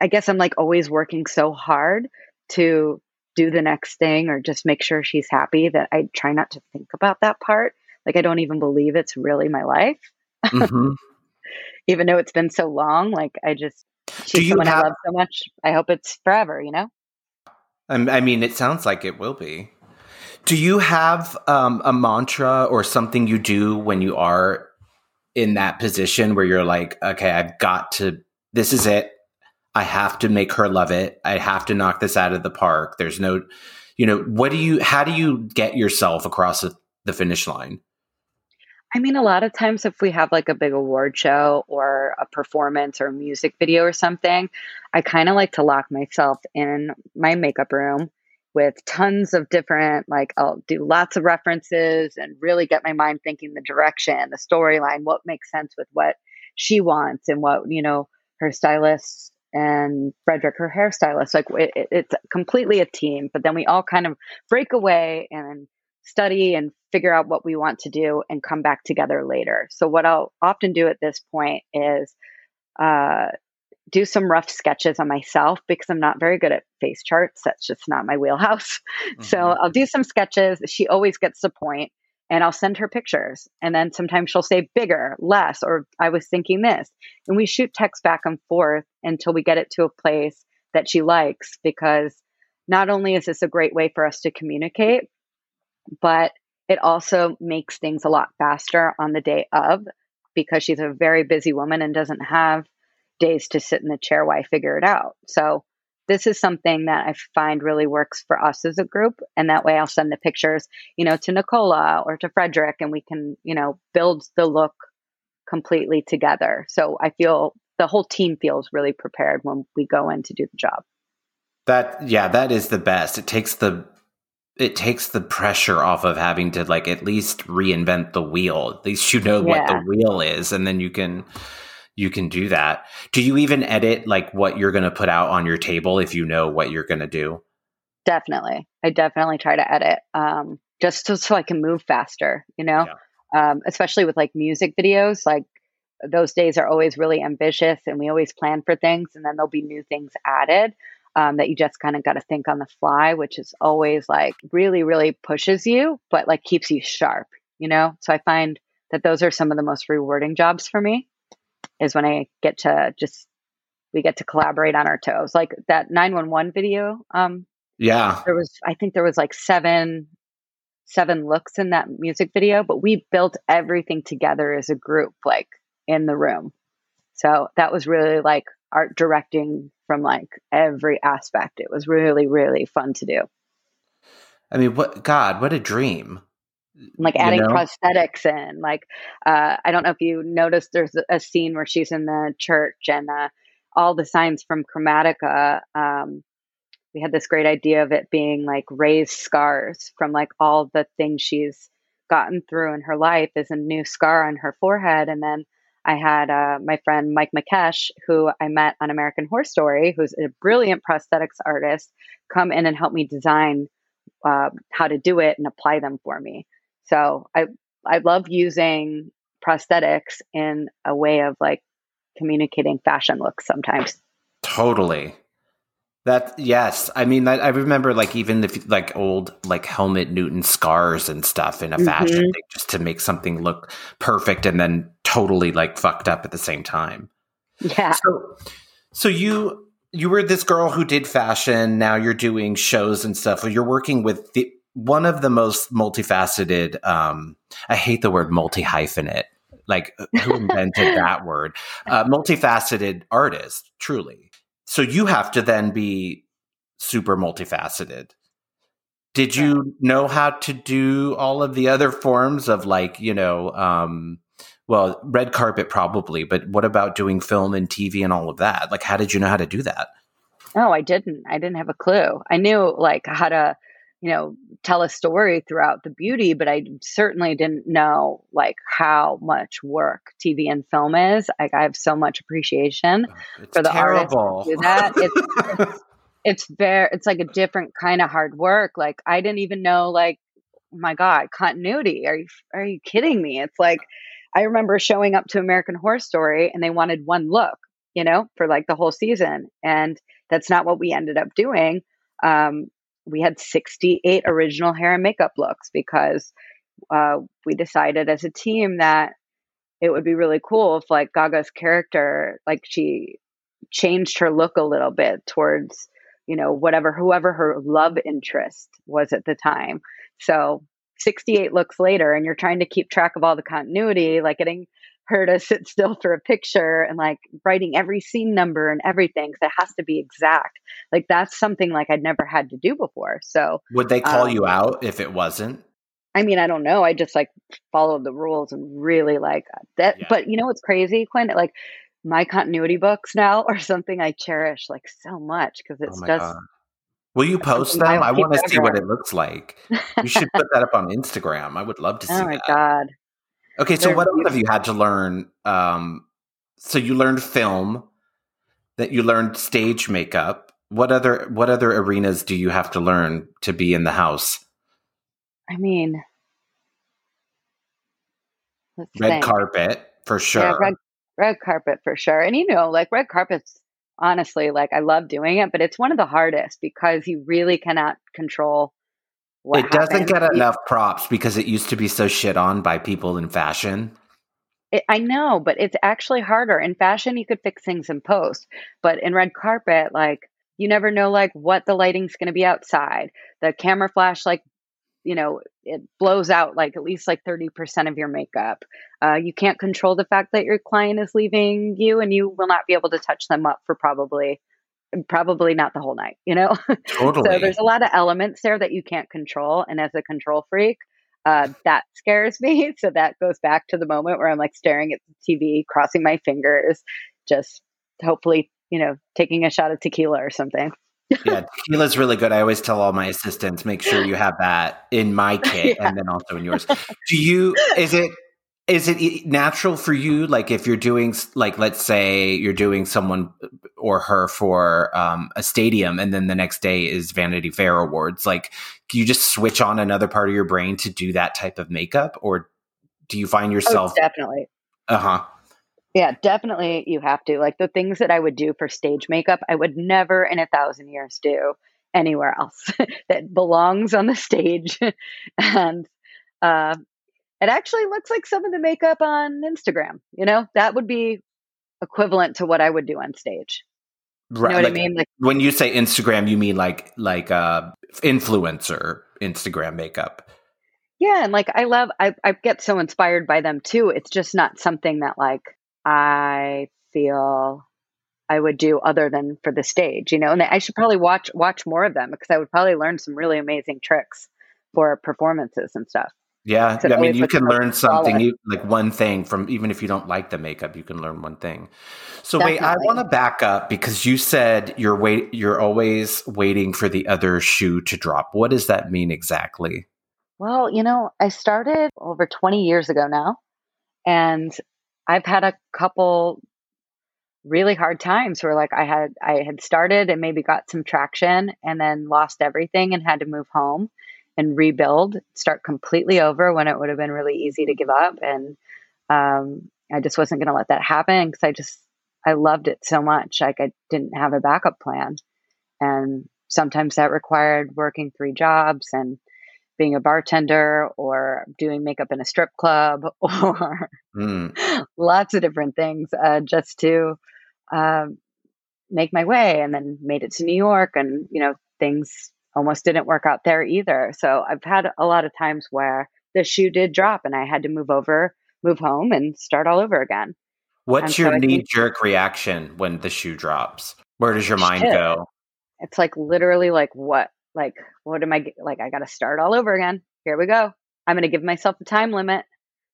i guess i'm like always working so hard to do the next thing or just make sure she's happy that i try not to think about that part. Like i don't even believe it's really my life. Mm-hmm. even though it's been so long like i just she's someone have, i love so much. I hope it's forever you know i mean it sounds like it will be do you have um, a mantra or something you do when you are in that position where you're like, okay, I've got to, this is it. I have to make her love it. I have to knock this out of the park. There's no, you know, what do you, how do you get yourself across the finish line? I mean, a lot of times if we have like a big award show or a performance or a music video or something, I kind of like to lock myself in my makeup room with tons of different like I'll do lots of references and really get my mind thinking the direction, the storyline, what makes sense with what she wants and what, you know, her stylist and Frederic, her hairstylist. Like it, it, it's completely a team, but then we all kind of break away and study and figure out what we want to do and come back together later. So what I'll often do at this point is uh, do some rough sketches on myself because I'm not very good at face charts. That's just not my wheelhouse. Mm-hmm. So I'll do some sketches. She always gets the point and I'll send her pictures. And then sometimes she'll say bigger, less, or I was thinking this. And we shoot text back and forth until we get it to a place that she likes because not only is this a great way for us to communicate, but it also makes things a lot faster on the day of because she's a very busy woman and doesn't have days to sit in the chair while I figure it out. So this is something that I find really works for us as a group. And that way I'll send the pictures, you know, to Nicola or to Frederic and we can, you know, build the look completely together. So I feel the whole team feels really prepared when we go in to do the job. That yeah, that is the best. It takes the it takes the pressure off of having to like at least reinvent the wheel. At least you know yeah. what the wheel is and then you can you can do that. Do you even edit like what you're going to put out on your table if you know what you're going to do? Definitely. I definitely try to edit um, just so, so I can move faster, you know, yeah. um, especially with like music videos. Like those days are always really ambitious and we always plan for things and then there'll be new things added. Um, that you just kind of got to think on the fly, which is always like really, really pushes you, but like keeps you sharp, you know? So I find that those are some of the most rewarding jobs for me is when I get to just we get to collaborate on our toes. Like that 911 video. Um yeah. There was I think there was like seven seven looks in that music video, but we built everything together as a group, like in the room. So that was really like art directing from like every aspect. It was really, really fun to do. I mean, what God, what a dream like adding you know? prosthetics in like uh, i don't know if you noticed there's a scene where she's in the church and uh, all the signs from chromatica um, we had this great idea of it being like raised scars from like all the things she's gotten through in her life is a new scar on her forehead and then i had uh, my friend Mike Mekash who i met on american horror story who's a brilliant prosthetics artist come in and help me design uh, how to do it and apply them for me so I I love using prosthetics in a way of like communicating fashion looks sometimes. Totally. That yes, I mean I, I remember like even the like old like Helmut Newton scars and stuff in a fashion Mhm. thing just to make something look perfect and then totally like fucked up at the same time. Yeah. So, so you you were this girl who did fashion. Now you're doing shows and stuff. You're working with the one of the most multifaceted. Um, I hate the word multi hyphenate. Like who invented that word? Uh, multifaceted artist, truly. So you have to then be super multifaceted. Did you know how to do all of the other forms of like you know? Um, well, red carpet probably, but what about doing film and TV and all of that? Like, how did you know how to do that? No, I didn't. I didn't have a clue. I knew like how to, you know, tell a story throughout the beauty, but I certainly didn't know like how much work TV and film is. Like I have so much appreciation It's for the artists terrible. do that. It's it's very it's like a different kind of hard work. Like I didn't even know like oh my god, continuity. Are you are you kidding me? It's like I remember showing up to American Horror Story and they wanted one look, you know, for like the whole season. And that's not what we ended up doing. Um, we had 68 original hair and makeup looks because uh, we decided as a team that it would be really cool if like Gaga's character, like she changed her look a little bit towards, you know, whatever, whoever her love interest was at the time. So 68 looks later, and you're trying to keep track of all the continuity, like getting her to sit still for a picture and like writing every scene number and everything. because it has to be exact. Like that's something like I'd never had to do before. So Would they call Um, you out if it wasn't? I mean, I don't know. I just like followed the rules and really like that. Yeah. But you know what's crazy, Quinn? Like my continuity books now are something I cherish like so much because it's oh just god! Will you post something I I want to see what it looks like. You should put that up on Instagram. I would love to see oh my that. god. Okay, so They're what else have you had to learn? Um, so you learned film, that you learned stage makeup. What other what other arenas do you have to learn to be in the house? I mean, Red think. carpet for sure. Yeah, red red carpet for sure. And you know, like red carpets, honestly, like I love doing it, but it's one of the hardest because you really cannot control what it doesn't get enough props because it used to be so shit on by people in fashion. It, I know, but it's actually harder. In fashion, you could fix things in post, but in red carpet, like you never know, like what the lighting's going to be outside. The camera flash, like you know, it blows out like at least like thirty percent of your makeup. Uh, you can't control the fact that your client is leaving you, and you will not be able to touch them up for probably, probably not the whole night. You know. Totally. So there's a lot of elements there that you can't control. And as a control freak, uh, that scares me. So that goes back to the moment where I'm like staring at the TV, crossing my fingers, just hopefully, you know, taking a shot of tequila or something. yeah, tequila's really good. I always tell all my assistants, make sure you have that in my kit Yeah. and then also in yours. Do you is it is it natural for you like if you're doing like let's say you're doing someone or her for um, a stadium and then the next day is Vanity Fair awards like do you just switch on another part of your brain to do that type of makeup or do you find Oh, yourself definitely. uh-huh Yeah, definitely you have to. Like the things that I would do for stage makeup, I would never in a thousand years do anywhere else that belongs on the stage. and uh, it actually looks like some of the makeup on Instagram. You know, that would be equivalent to what I would do on stage. You know what I mean? Like, when you say Instagram you mean like like uh influencer Instagram makeup yeah, and like I love, I, I get so inspired by them too. It's just not something that like I feel I would do other than for the stage, you know. And I should probably watch watch more of them because I would probably learn some really amazing tricks for performances and stuff. Yeah, I mean, you can learn something, you, like one thing from even if you don't like the makeup, you can learn one thing. So wait, I want to back up because you said you're wait, you're always waiting for the other shoe to drop. What does that mean exactly? Well, you know, I started over 20 years ago now, and I've had a couple really hard times where like I had I had started and maybe got some traction and then lost everything and had to move home and rebuild, start completely over when it would have been really easy to give up and um I just wasn't going to let that happen because I just I loved it so much like I didn't have a backup plan. And sometimes that required working three jobs and being a bartender or doing makeup in a strip club or mm. lots of different things uh, just to uh, make my way and then made it to New York and you know things almost didn't work out there either so I've had a lot of times where the shoe did drop and I had to move over move home and start all over again what's and your so knee jerk reaction when the shoe drops where does your mind shit. go it's like literally like what like what am I like I got to start all over again. Here we go. I'm going to give myself a time limit.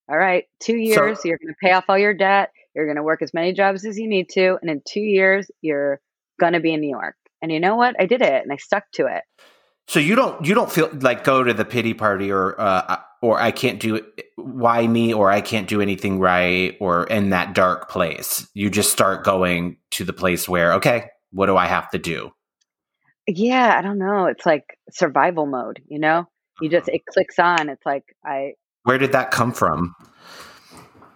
All right, 2 years, so, you're going to pay off all your debt. You're going to work as many jobs as you need to, and in 2 years you're going to be in New York. And you know what? I did it and I stuck to it. So you don't you don't feel like go to the pity party or uh, or I can't do it why me or I can't do anything right or in that dark place. You just start going to the place where okay, what do I have to do? Yeah, I don't know. It's like survival mode, you know? You just it clicks on. It's like I Where did that come from?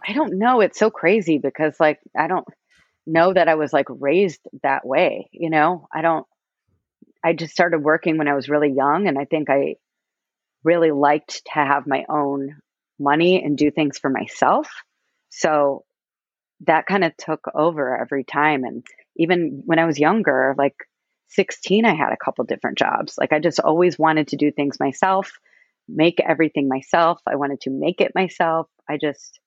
I don't know. It's so crazy because like I don't know that I was like raised that way, you know? I don't I just started working when I was really young and I think I really liked to have my own money and do things for myself. So that kind of took over every time and even when I was younger, like 16, I had a couple different jobs. Like I just always wanted to do things myself, make everything myself. I wanted to make it myself. I just.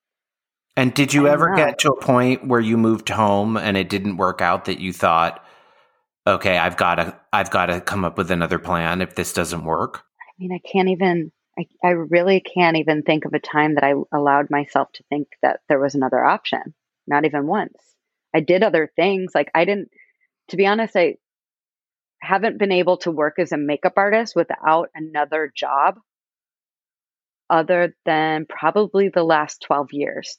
And did you ever know. get to a point where you moved home and it didn't work out that you thought, okay, I've got to, I've got to come up with another plan if this doesn't work? I mean, I can't even, I, I really can't even think of a time that I allowed myself to think that there was another option. Not even once. I did other things. Like I didn't, to be honest, I, haven't been able to work as a makeup artist without another job other than probably the last 12 years.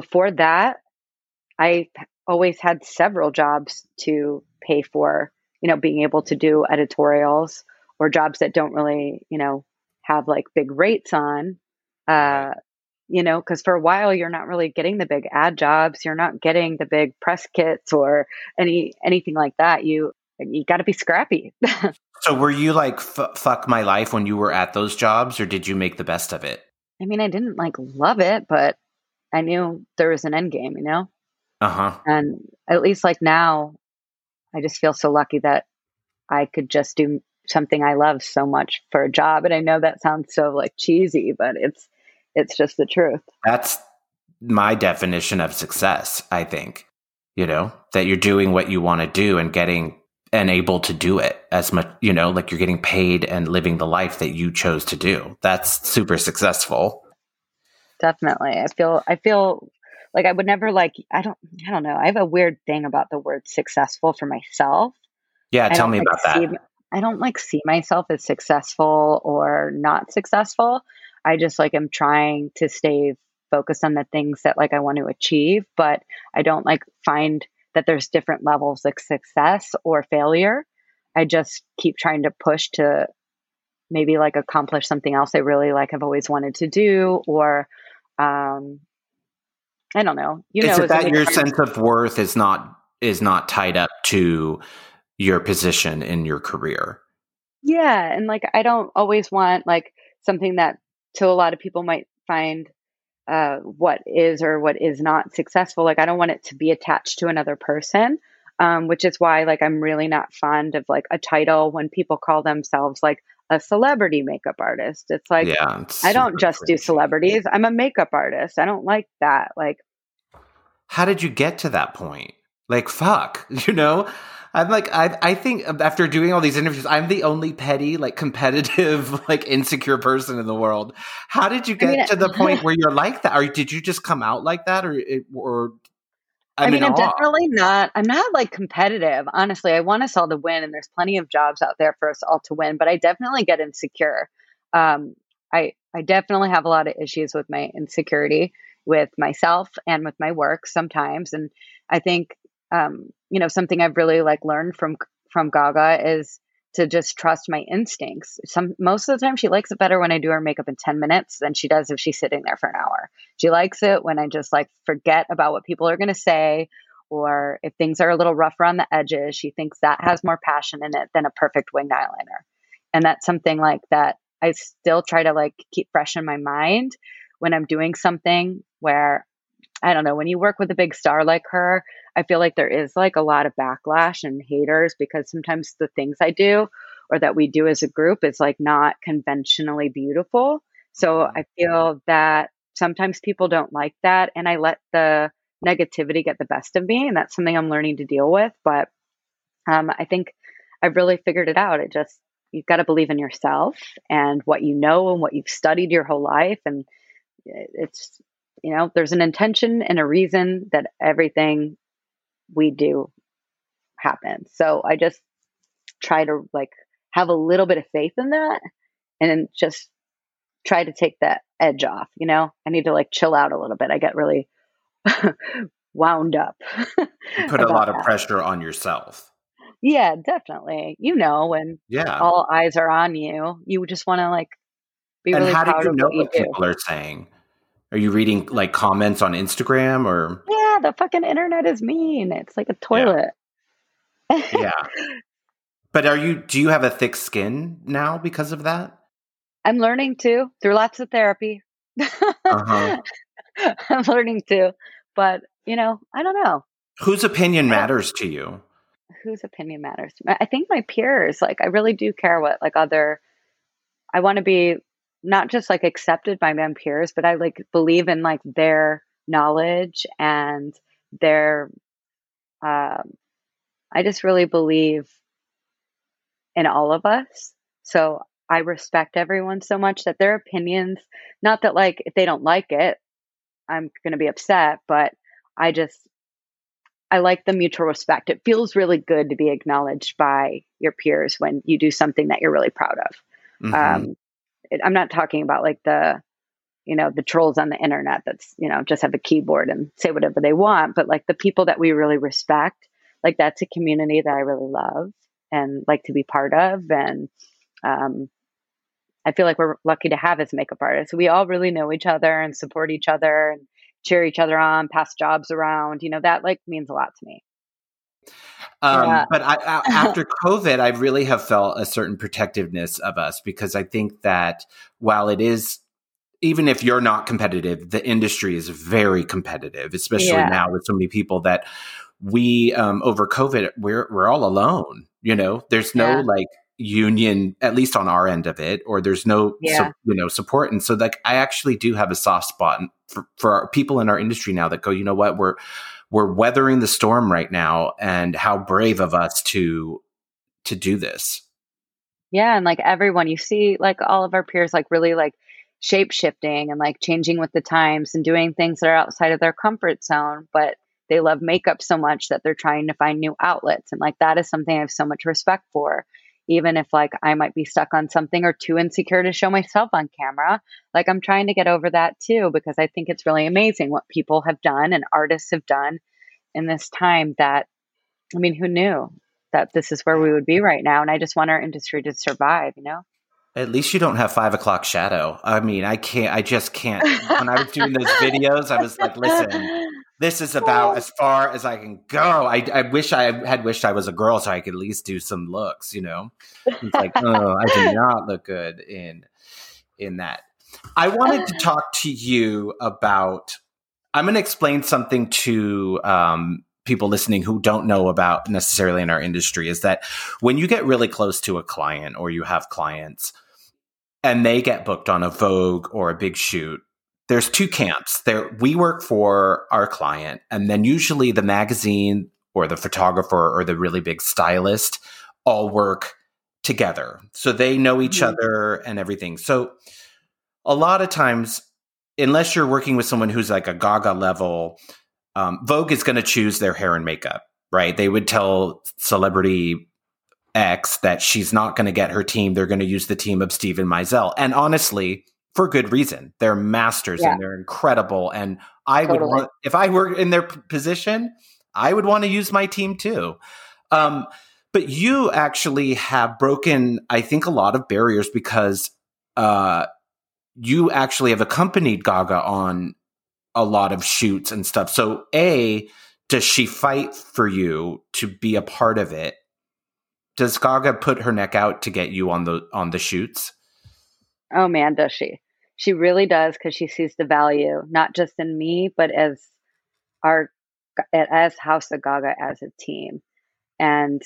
Before that, I always had several jobs to pay for, you know, being able to do editorials or jobs that don't really, you know, have like big rates on. Uh, you know, because for a while you're not really getting the big ad jobs, you're not getting the big press kits or any anything like that. You you got to be scrappy. so were you like f- fuck my life when you were at those jobs or did you make the best of it? I mean, I didn't like love it, but I knew there was an end game, you know? Uh-huh. And at least like now I just feel so lucky that I could just do something I love so much for a job. And I know that sounds so like cheesy, but it's it's just the truth. That's my definition of success, I think. You know, that you're doing what you want to do and getting and able to do it as much, you know, like you're getting paid and living the life that you chose to do. That's super successful. Definitely. I feel, I feel like I would never like, I don't, I don't know. I have a weird thing about the word successful for myself. Yeah. Tell me like about see, that. I don't like see myself as successful or not successful. I just like am trying to stay focused on the things that like I want to achieve, but I don't like find that there's different levels of success or failure. I just keep trying to push to maybe like accomplish something else I really like have always wanted to do or um I don't know. You is know, it that your sense of worth is not is not tied up to your position in your career? Yeah, and like I don't always want like something that to a lot of people might find uh, what is or what is not successful. Like I don't want it to be attached to another person, um, which is why like I'm really not fond of like a title when people call themselves like a celebrity makeup artist. It's like yeah, it's I don't just crazy. do celebrities. I'm a makeup artist. I don't like that. Like, how did you get to that point? Like, fuck, you know. I'm like, I, I think after doing all these interviews, I'm the only petty, like competitive, like insecure person in the world. How did you get I mean, to the point where you're like that? Or did you just come out like that? Or, or I'm i mean, I'm definitely not. I'm not like competitive. Honestly, I want us all to win, and there's plenty of jobs out there for us all to win. But I definitely get insecure. Um, I I definitely have a lot of issues with my insecurity with myself and with my work sometimes, and I think um, you know something I've really like learned from from Gaga is to just trust my instincts. Some most of the time she likes it better when I do her makeup in 10 minutes than she does if she's sitting there for an hour. She likes it when I just like forget about what people are going to say or if things are a little rough around the edges, she thinks that has more passion in it than a perfect winged eyeliner. And that's something like that I still try to like keep fresh in my mind when I'm doing something where I don't know, when you work with a big star like her, I feel like there is like a lot of backlash and haters because sometimes the things I do or that we do as a group is like not conventionally beautiful. So mm-hmm. I feel that sometimes people don't like that and I let the negativity get the best of me and that's something I'm learning to deal with, but um, I think I've really figured it out. It just you've got to believe in yourself and what you know and what you've studied your whole life and it's you know there's an intention and a reason that everything we do happens so i just try to like have a little bit of faith in that and just try to take that edge off you know i need to like chill out a little bit i get really wound up you put a lot of that. pressure on yourself yeah, definitely. You know, when yeah, all eyes are on you, you just want to like be and really how proud do you know what, what people are saying? Are you reading like comments on Instagram or? Yeah, the fucking internet is mean. It's like a toilet. Yeah. yeah. But are you? Do you have a thick skin now because of that? I'm learning to through lots of therapy. uh-huh. I'm learning to, but you know, I don't know. Whose opinion matters to you? whose opinion matters i think my peers like i really do care what like other i want to be not just like accepted by my peers but i like believe in like their knowledge and their um i just really believe in all of us so i respect everyone so much that their opinions not that like if they don't like it i'm going to be upset but i just I like the mutual respect. It feels really good to be acknowledged by your peers when you do something that you're really proud of. Mm-hmm. Um, it, I'm not talking about like the, you know, the trolls on the internet that's, you know, just have a keyboard and say whatever they want, but like the people that we really respect, like that's a community that I really love and like to be part of. And um, I feel like we're lucky to have as makeup artists. We all really know each other and support each other and cheer each other on, pass jobs around. You know, that like means a lot to me. Um, yeah. But I, I, after COVID, I really have felt a certain protectiveness of us because I think that while it is, even if you're not competitive, the industry is very competitive, especially yeah. now with so many people that we um, over COVID, we're we're all alone. You know, there's no yeah. like union at least on our end of it or there's no yeah. you know support. And so like i actually do have a soft spot for, for people in our industry now that go you know what? We're we're weathering the storm right now and how brave of us to to do this. Yeah and like everyone you see like all of our peers like really like shape shifting and like changing with the times and doing things that are outside of their comfort zone but they love makeup so much that they're trying to find new outlets and like that is something i have so much respect for even if like I might be stuck on something or too insecure to show myself on camera. Like I'm trying to get over that too because I think it's really amazing what people have done and artists have done in this time that I mean, who knew that this is where we would be right now? And I just want our industry to survive, you know? At least you don't have five o'clock shadow. I mean, I can't, I just can't. When I was doing those videos, I was like, listen, this is about as far as I can go. I, I wish I had wished I was a girl so I could at least do some looks, you know? It's like, oh, I do not look good in in that. I wanted to talk to you about I'm going to explain something to um, people listening who don't know about necessarily in our industry is that when you get really close to a client or you have clients and they get booked on a Vogue or a big shoot, there's two camps. There we work for our client, and then usually the magazine or the photographer or the really big stylist all work together. So they know each mm-hmm. other and everything. So a lot of times, unless you're working with someone who's like a Gaga level, um, Vogue is going to choose their hair and makeup, right? They would tell celebrity X that she's not going to get her team. They're going to use the team of Steven Meisel. And honestly, for good reason. They're masters yeah. and they're incredible. And I totally. would want, if I were in their position, I would want to use my team too. Um, but you actually have broken, I think, a lot of barriers because uh, you actually have accompanied Gaga on a lot of shoots and stuff. So, A, does she fight for you to be a part of it? Does Gaga put her neck out to get you on the on the shoots? Oh man, does she? She really does because she sees the value not just in me, but as our as Haus of Gaga as a team. And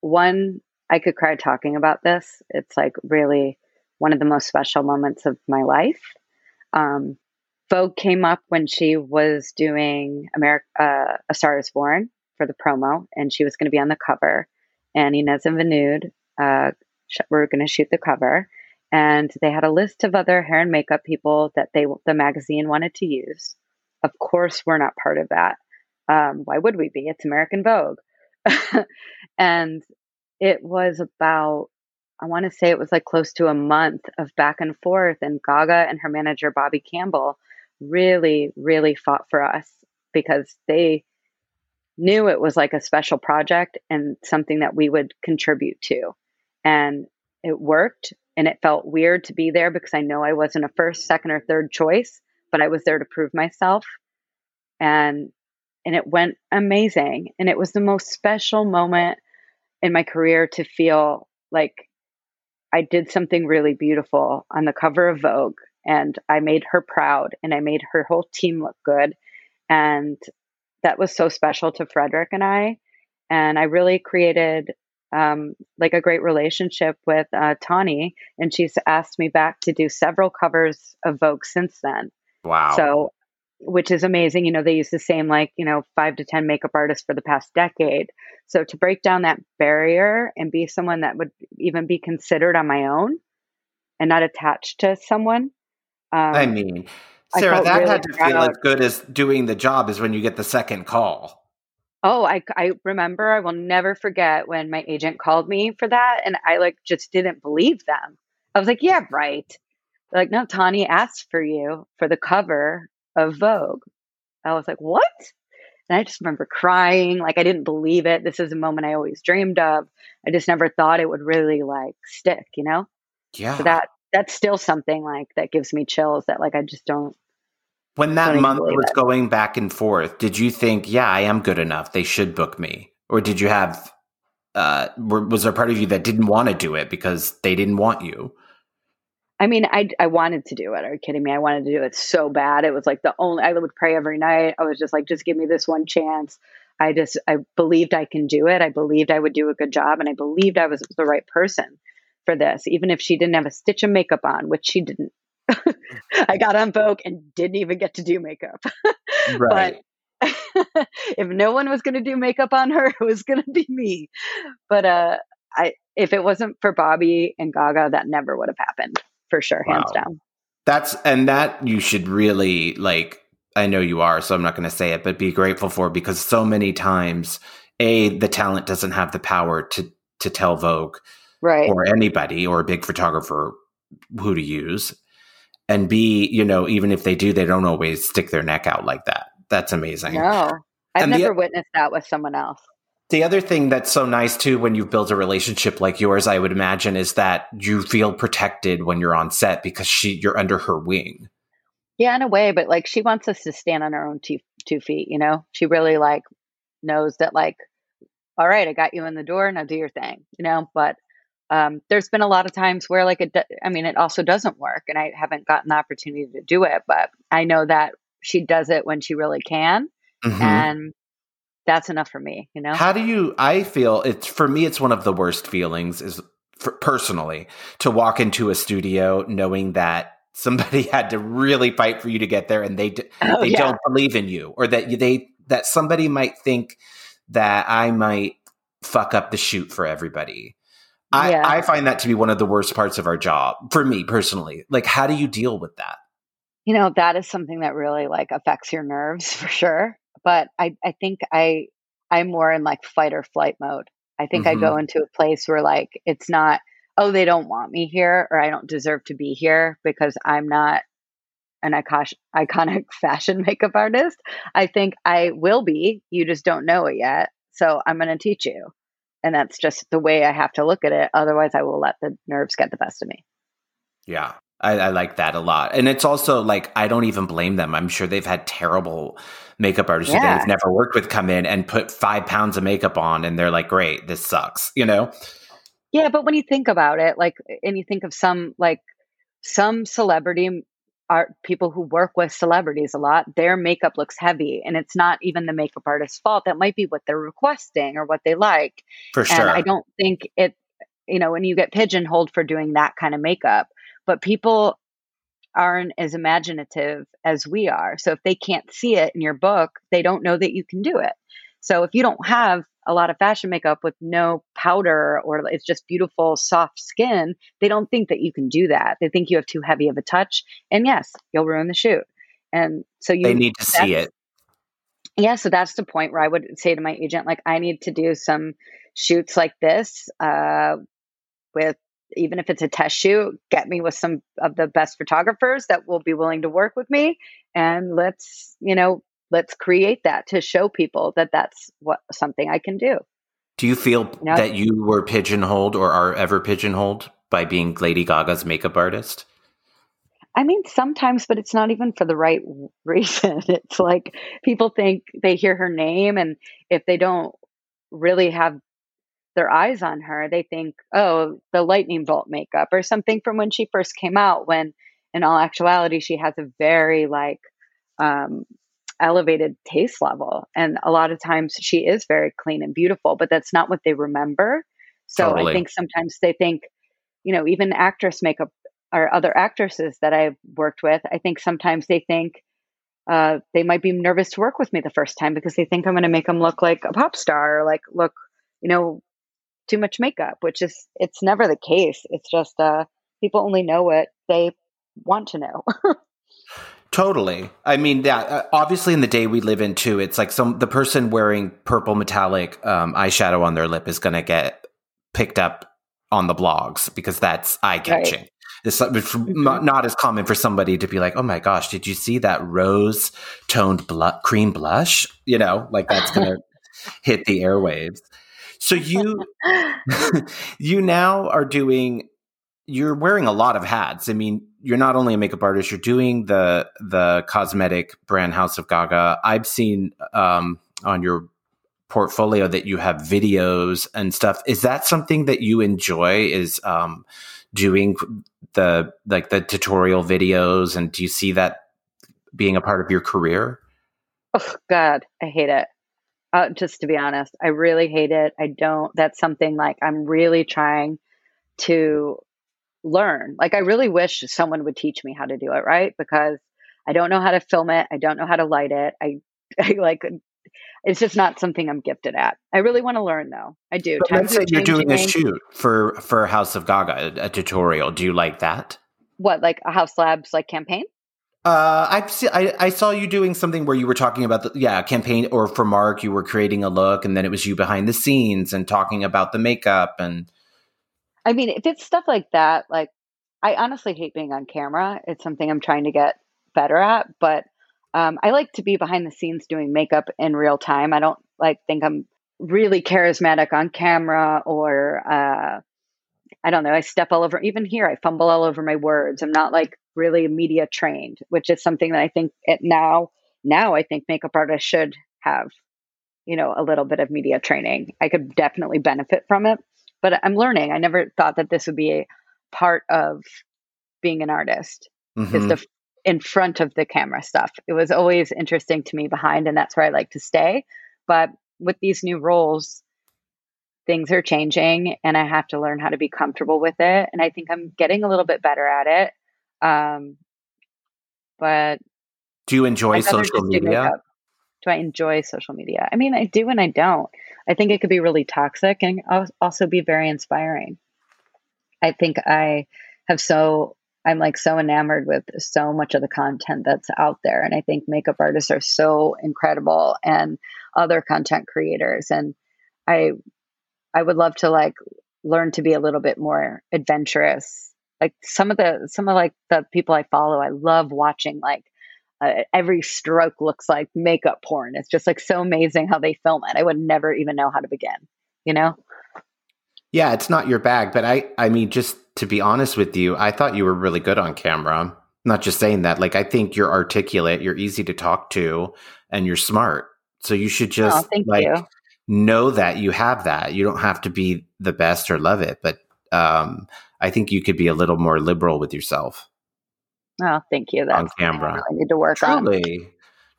one, I could cry talking about this. It's like really one of the most special moments of my life. Um, Vogue came up when she was doing America, uh, A Star Is Born for the promo, and she was going to be on the cover. And Inez and Vinoodh uh, were going to shoot the cover, and they had a list of other hair and makeup people that they the magazine wanted to use. Of course, we're not part of that. Um, why would we be? It's American Vogue. and it was about, I want to say it was like close to a month of back and forth. And Gaga and her manager, Bobby Campbell, really, really fought for us because they knew it was like a special project and something that we would contribute to. And it worked. And it felt weird to be there because I know I wasn't a first, second, or third choice, but I was there to prove myself. And and it went amazing. And it was the most special moment in my career to feel like I did something really beautiful on the cover of Vogue and I made her proud and I made her whole team look good. And that was so special to Frederic and I. And I really created um, like a great relationship with uh, Tawny, and she's asked me back to do several covers of Vogue since then. Wow! So which is amazing. You know, they use the same like, you know, five to 10 makeup artists for the past decade. So to break down that barrier and be someone that would even be considered on my own and not attached to someone. Um, I mean, Sarah, I that really had to proud. feel as good as doing the job is when you get the second call. Oh, I, I remember. I will never forget when my agent called me for that. And I like just didn't believe them. I was like, yeah, right. They're like, no, Tawny asked for you for the cover of Vogue. I was like, what? And I just remember crying, like I didn't believe it. This is a moment I always dreamed of. I just never thought it would really like stick, you know? Yeah. So that that's still something like that gives me chills that like I just don't when that month was going back and forth, did you think, yeah, I am good enough. They should book me? Or did you have uh was there part of you that didn't want to do it because they didn't want you? I mean, I, I wanted to do it. Are you kidding me? I wanted to do it so bad. It was like the only, I would pray every night. I was just like, just give me this one chance. I just, I believed I can do it. I believed I would do a good job. And I believed I was the right person for this, even if she didn't have a stitch of makeup on, which she didn't. I got on Vogue and didn't even get to do makeup. right. But if no one was going to do makeup on her, it was going to be me. But uh, I, if it wasn't for Bobby and Gaga, that never would have happened for sure, wow. hands down. That's and that you should really like. I know you are, so I'm not going to say it, but be grateful for because so many times, a the talent doesn't have the power to to tell Vogue, right, or anybody or a big photographer who to use, and b you know even if they do, they don't always stick their neck out like that. That's amazing. No, I've and never the, witnessed that with someone else. The other thing that's so nice too when you've built a relationship like yours, I would imagine, is that you feel protected when you're on set because she you're under her wing. Yeah, in a way, but like she wants us to stand on our own two two feet, you know? She really like knows that like, all right, I got you in the door, now do your thing, you know? But um, there's been a lot of times where like it I mean it also doesn't work and I haven't gotten the opportunity to do it, but I know that she does it when she really can. Mm-hmm. And that's enough for me, you know? How do you, I feel it's, for me, it's one of the worst feelings is for, personally to walk into a studio knowing that somebody had to really fight for you to get there and they, oh, they yeah. don't believe in you or that they, that somebody might think that I might fuck up the shoot for everybody. I, yeah. I find that to be one of the worst parts of our job for me personally. Like, how do you deal with that? You know, that is something that really like affects your nerves for sure but I, I think I I'm more in like fight or flight mode. I think mm-hmm. I go mm-hmm. into a place where like it's not, oh, they don't want me here or I don't deserve to be here because I'm not an iconic fashion makeup artist. I think I will be. You just don't know it yet. So I'm going to teach you. And that's just the way I have to look at it. Otherwise, I will let the nerves get the best of me. Yeah. I, I, like that a lot. And it's also like, I don't even blame them. I'm sure they've had terrible makeup artists yeah. that they've never worked with come in and put five pounds of makeup on and they're like, great, this sucks, you know? Yeah. But when you think about it, like, and you think of some, like, some celebrity art people who work with celebrities a lot, their makeup looks heavy and it's not even the makeup artist's fault. That might be what they're requesting or what they like. For sure. And I don't think it, you know, when you get pigeonholed for doing that kind of makeup, but people aren't as imaginative as we are. So if they can't see it in your book, they don't know that you can do it. So if you don't have a lot of fashion makeup with no powder or it's just beautiful soft skin, they don't think that you can do that. They think you have too heavy of a touch. And yes, you'll ruin the shoot. And so you They need to see it. Yeah, so that's the point where I would say to my agent, like, I need to do some shoots like this uh, with even if it's a test shoot, get me with some of the best photographers that will be willing to work with me. And let's, you know, let's create that to show people that that's what something I can do. Do you feel you know? that you were pigeonholed or are ever pigeonholed by being Lady Gaga's makeup artist? I mean, sometimes, but it's not even for the right reason. It's like people think they hear her name, and if they don't really have their eyes on her, they think, oh, the lightning bolt makeup or something from when she first came out, when in all actuality, she has a very like um, elevated taste level. And a lot of times she is very clean and beautiful, but that's not what they remember. So totally. I think sometimes they think, you know, even actress makeup or other actresses that I've worked with, I think sometimes they think, uh, they might be nervous to work with me the first time because they think I'm going to make them look like a pop star or like look, you know, too much makeup, which is it's never the case. It's just uh, people only know what they want to know. Totally. I mean, yeah. Uh, obviously, in the day we live in, too, it's like some the person wearing purple metallic um, eyeshadow on their lip is going to get picked up on the blogs because that's eye catching. Right. It's, mm-hmm. not as common for somebody to be like, "Oh my gosh, did you see that rose toned bl- cream blush?" You know, like that's going to hit the airwaves. So you you now are doing you're wearing a lot of hats. I mean, you're not only a makeup artist, you're doing the the cosmetic brand Haus of Gaga. I've seen um, on your portfolio that you have videos and stuff. Is that something that you enjoy? Is um, doing the like the tutorial videos, and do you see that being a part of your career? Oh God, I hate it. Uh, just to be honest, I really hate it. I don't. That's something like I'm really trying to learn. Like I really wish someone would teach me how to do it, right? Because I don't know how to film it. I don't know how to light it. I, I like it's just not something I'm gifted at. I really want to learn though. I do. But let's say you're doing a shoot for for Haus of Gaga, a, a, tutorial. Do you like that? What, like a Haus Labs like campaign? Uh, I've see, I, I saw you doing something where you were talking about the yeah campaign or for Mark you were creating a look and then it was you behind the scenes and talking about the makeup and I mean if it's stuff like that like I honestly hate being on camera. It's something I'm trying to get better at but um, I like to be behind the scenes doing makeup in real time. I don't like think I'm really charismatic on camera or uh, I don't know I step all over even here I fumble all over my words. I'm not like really media trained, which is something that I think it now now I think makeup artists should have, you know, a little bit of media training. I could definitely benefit from it, but I'm learning. I never thought that this would be a part of being an artist. Mm-hmm. Is the in front of the camera stuff. It was always interesting to me behind, and that's where I like to stay. But with these new roles, things are changing, and I have to learn how to be comfortable with it. And I think I'm getting a little bit better at it. Um, but do you enjoy social media? Do I enjoy social media? I mean, I do and I don't. I think it could be really toxic and also be very inspiring. I think I have so I'm like so enamored with so much of the content that's out there. And I think makeup artists are so incredible and other content creators. And I I would love to like learn to be a little bit more adventurous like some of the some of like the people I follow, I love watching like uh, every stroke looks like makeup porn. It's just like so amazing how they film it. I would never even know how to begin, you know? Yeah, it's not your bag, but I I mean just to be honest with you, I thought you were really good on camera. I'm not just saying that. Like I think you're articulate, you're easy to talk to, and you're smart. So you should just oh, like you. know that you have that. You don't have to be the best or love it, but um, I think you could be a little more liberal with yourself. Oh, thank you. That's on camera. I need to work truly, on.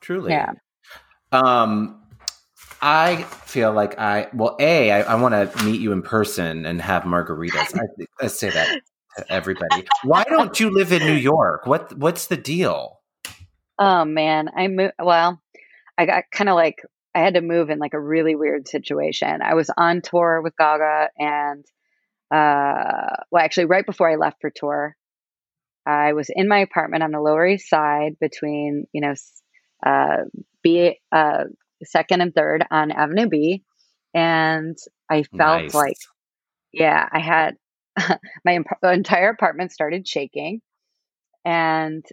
Truly, Yeah. Um, I feel like I well, a I, I want to meet you in person and have margaritas. I, I say that to everybody. Why don't you live in New York? What what's the deal? Oh man, I moved. Well, I got kind of like I had to move in like a really weird situation. I was on tour with Gaga, and uh, well, actually, right before I left for tour, I was in my apartment on the Lower East Side between you know uh, B uh, second and third on Avenue B, and I felt Nice. like yeah, I had my imp- entire apartment started shaking, and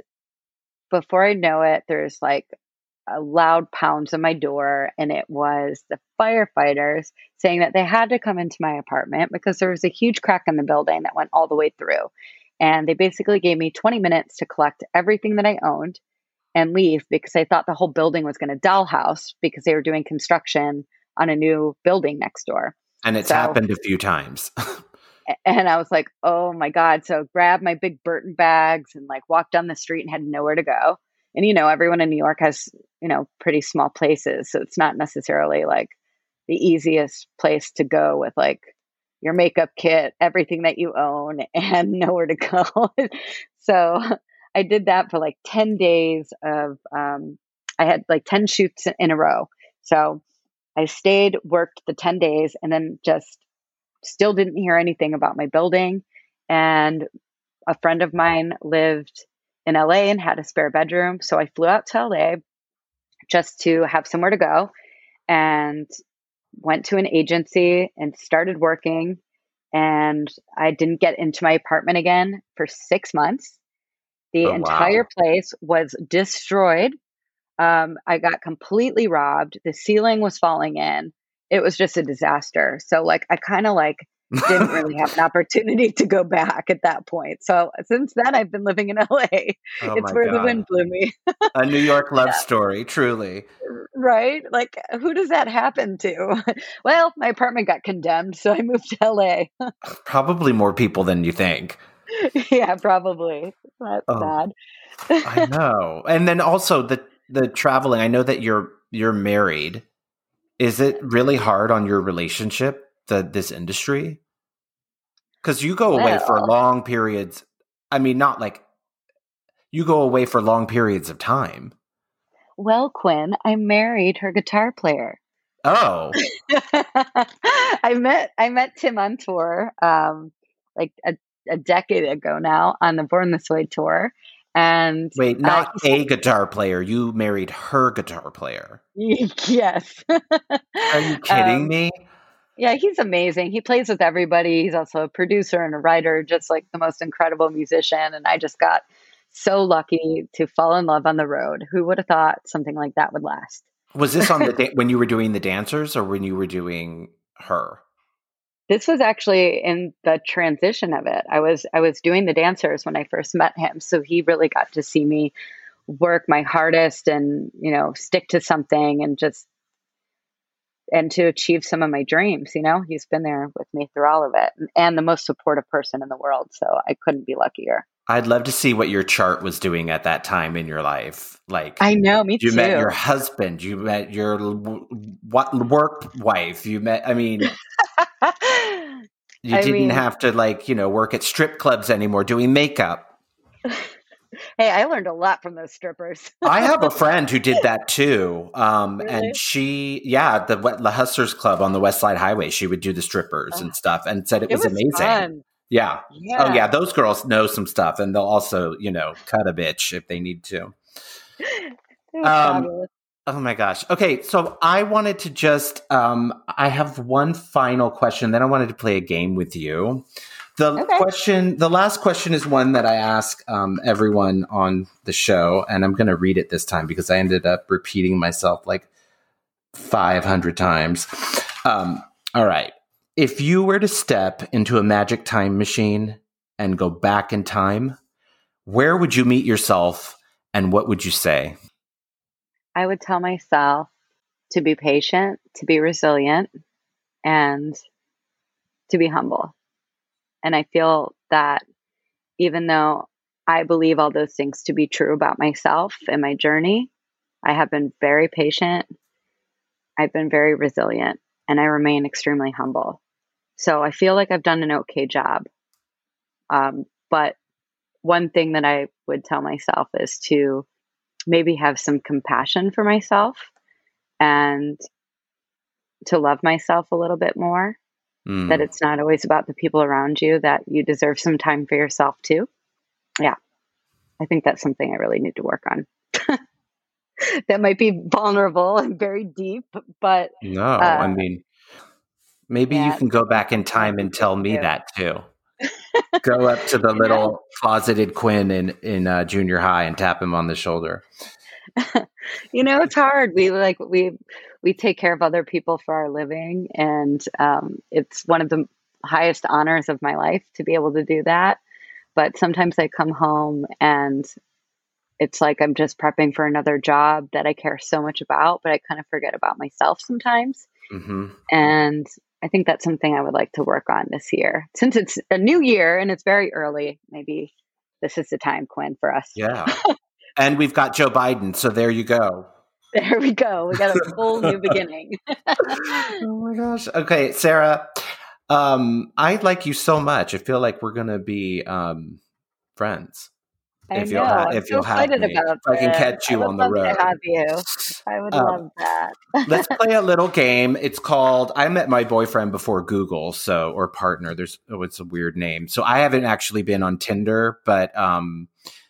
before I know it, there's like a loud pounds on my door, and it was the firefighters saying that they had to come into my apartment because there was a huge crack in the building that went all the way through. And they basically gave me 20 minutes to collect everything that I owned and leave because I thought the whole building was going to dollhouse because they were doing construction on a new building next door. And it's So- happened a few times. And I was like, oh my God. So grabbed my big Burton bags and like walked down the street and had nowhere to go. And, you know, everyone in New York has, you know, pretty small places. So it's not necessarily like the easiest place to go with like your makeup kit, everything that you own, and nowhere to go. so I did that for like 10 days of, um, I had like 10 shoots in a row. So I stayed, worked the 10 days, and then just still didn't hear anything about my building. And a friend of mine lived in LA and had a spare bedroom. So I flew out to LA just to have somewhere to go and went to an agency and started working. And I didn't get into my apartment again for six months. The Oh, wow. entire place was destroyed. Um, I got completely robbed. The ceiling was falling in. It was just a disaster. So, like, I kind of like didn't really have an opportunity to go back at that point. So since then, I've been living in LA. Oh it's where the wind blew me, a New York love story, truly. right? Like, who does that happen to? well, my apartment got condemned, so I moved to LA. Probably more people than you think. yeah, probably. That's Oh. sad. I know. And then also the the traveling. I know that you're you're married. Is it really hard on your relationship, the this industry? Because you go away for long periods. I mean, not like you go away for long periods of time. Well, Quinn, I married her guitar player. Oh, I met I met Tim on tour, um, like a, a decade ago now on the Born This Way tour, and wait, uh, not he a guitar player. You married her guitar player. yes. Are you kidding Um, me? Yeah, he's amazing. He plays with everybody. He's also a producer and a writer, just like the most incredible musician. And I just got so lucky to fall in love on the road. Who would have thought something like that would last? Was this on the da- when you were doing the dancers or when you were doing her? This was actually in the transition of it. I was I was doing the dancers when I first met him, so he really got to see me work my hardest and you know stick to something and just and to achieve some of my dreams. You know, he's been there with me through all of it, and, and the most supportive person in the world. So I couldn't be luckier. I'd love to see what your chart was doing at that time in your life. Like I know, me you too. met your husband, you met your what work wife, you met. I mean, you I didn't mean- have to like you know work at strip clubs anymore doing makeup. hey, I learned a lot from those strippers. I have a friend who did that too, um, Really? and she, yeah, the the Hustlers Club on the West Side Highway. She would do the strippers and stuff, and said it, it was, amazing. fun. Yeah. Yeah. Oh yeah, those girls know some stuff, and they'll also you know cut a bitch if they need to. Um. Oh my gosh. Okay, so I wanted to just um I have one final question then I wanted to play a game with you. The Okay. question the last question is one that I ask um everyone on the show and I'm going to read it this time because I ended up repeating myself like 500 times. Um all right. If you were to step into a magic time machine and go back in time, where would you meet yourself and what would you say? I would tell myself to be patient, to be resilient, and to be humble. And I feel that even though I believe all those things to be true about myself and my journey, I have been very patient. I've been very resilient and I remain extremely humble. So I feel like I've done an okay job. Um, but one thing that I would tell myself is to maybe have some compassion for myself and to love myself a little bit more. Mm. That it's not always about the people around you, that you deserve some time for yourself too. Yeah. I think that's something I really need to work on. that might be vulnerable and very deep, but no, uh, I mean, maybe yeah, you can go back in time and tell me that too. go up to the little closeted Quinn in in uh, junior high and tap him on the shoulder. you know, it's hard. We like we we take care of other people for our living, and um, it's one of the highest honors of my life to be able to do that. But sometimes I come home and it's like I'm just prepping for another job that I care so much about, but I kind of forget about myself sometimes. Mm-hmm. And I think that's something I would like to work on this year. Since it's a new year and it's very early, maybe this is the time, Quinn, for us. Yeah. and we've got Joe Biden. So there you go. There we go. We got a whole new beginning. oh my gosh. Okay, Sarah. Um, I like you so much. I feel like we're gonna be um friends. I if know. You'll ha- if so you'll have me, if I can catch you on the road. have you. I would um, love that. let's play a little game. It's called. I met my boyfriend before Google, so or partner. There's oh, it's a weird name. So I haven't actually been on Tinder, but um,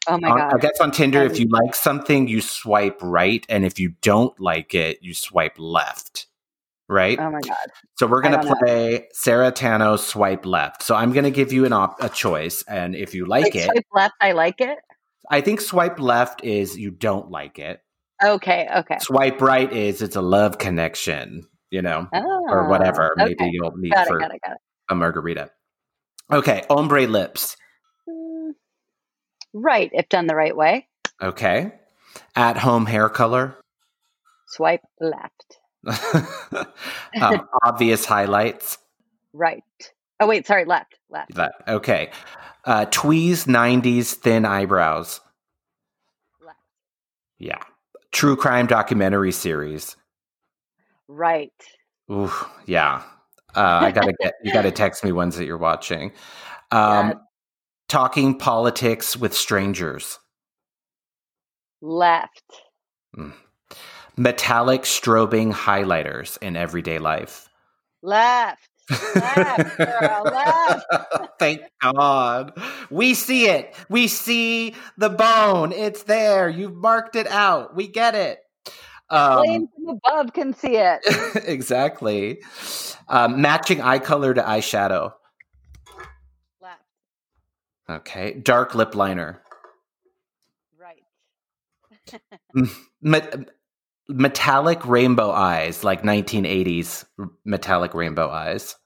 oh my god, I guess on Tinder, if you like something, you swipe right, and if you don't like it, you swipe left right? Oh my god! So we're gonna play know. Sarah Tanno swipe left. So I'm gonna give you an op- a choice, and if you like, like it, swipe left, I like it. I think swipe left is you don't like it. Okay, okay. Swipe right is it's a love connection, you know, oh, or whatever. Okay. Maybe you'll meet got for it, got it, got it. a margarita. Okay, ombre lips. Right, if done the right way. Okay. At home hair color. Swipe left. um, obvious highlights. Right. Oh wait, sorry, left, left. Left. Okay. Uh, tweeze '90s thin eyebrows. Left. Yeah. True crime documentary series. Right. Ooh, yeah. Uh, I gotta get you. Gotta text me ones that you're watching. Um. Talking politics with strangers. Left. Mm metallic strobing highlighters in everyday life? Left. Left, girl, left. Thank God. We see it. We see the bone. It's there. You've marked it out. We get it. Um, from above can see it. exactly. Um, matching eye color to eyeshadow. Okay. Dark lip liner. Right metallic rainbow eyes, like 1980s metallic rainbow eyes?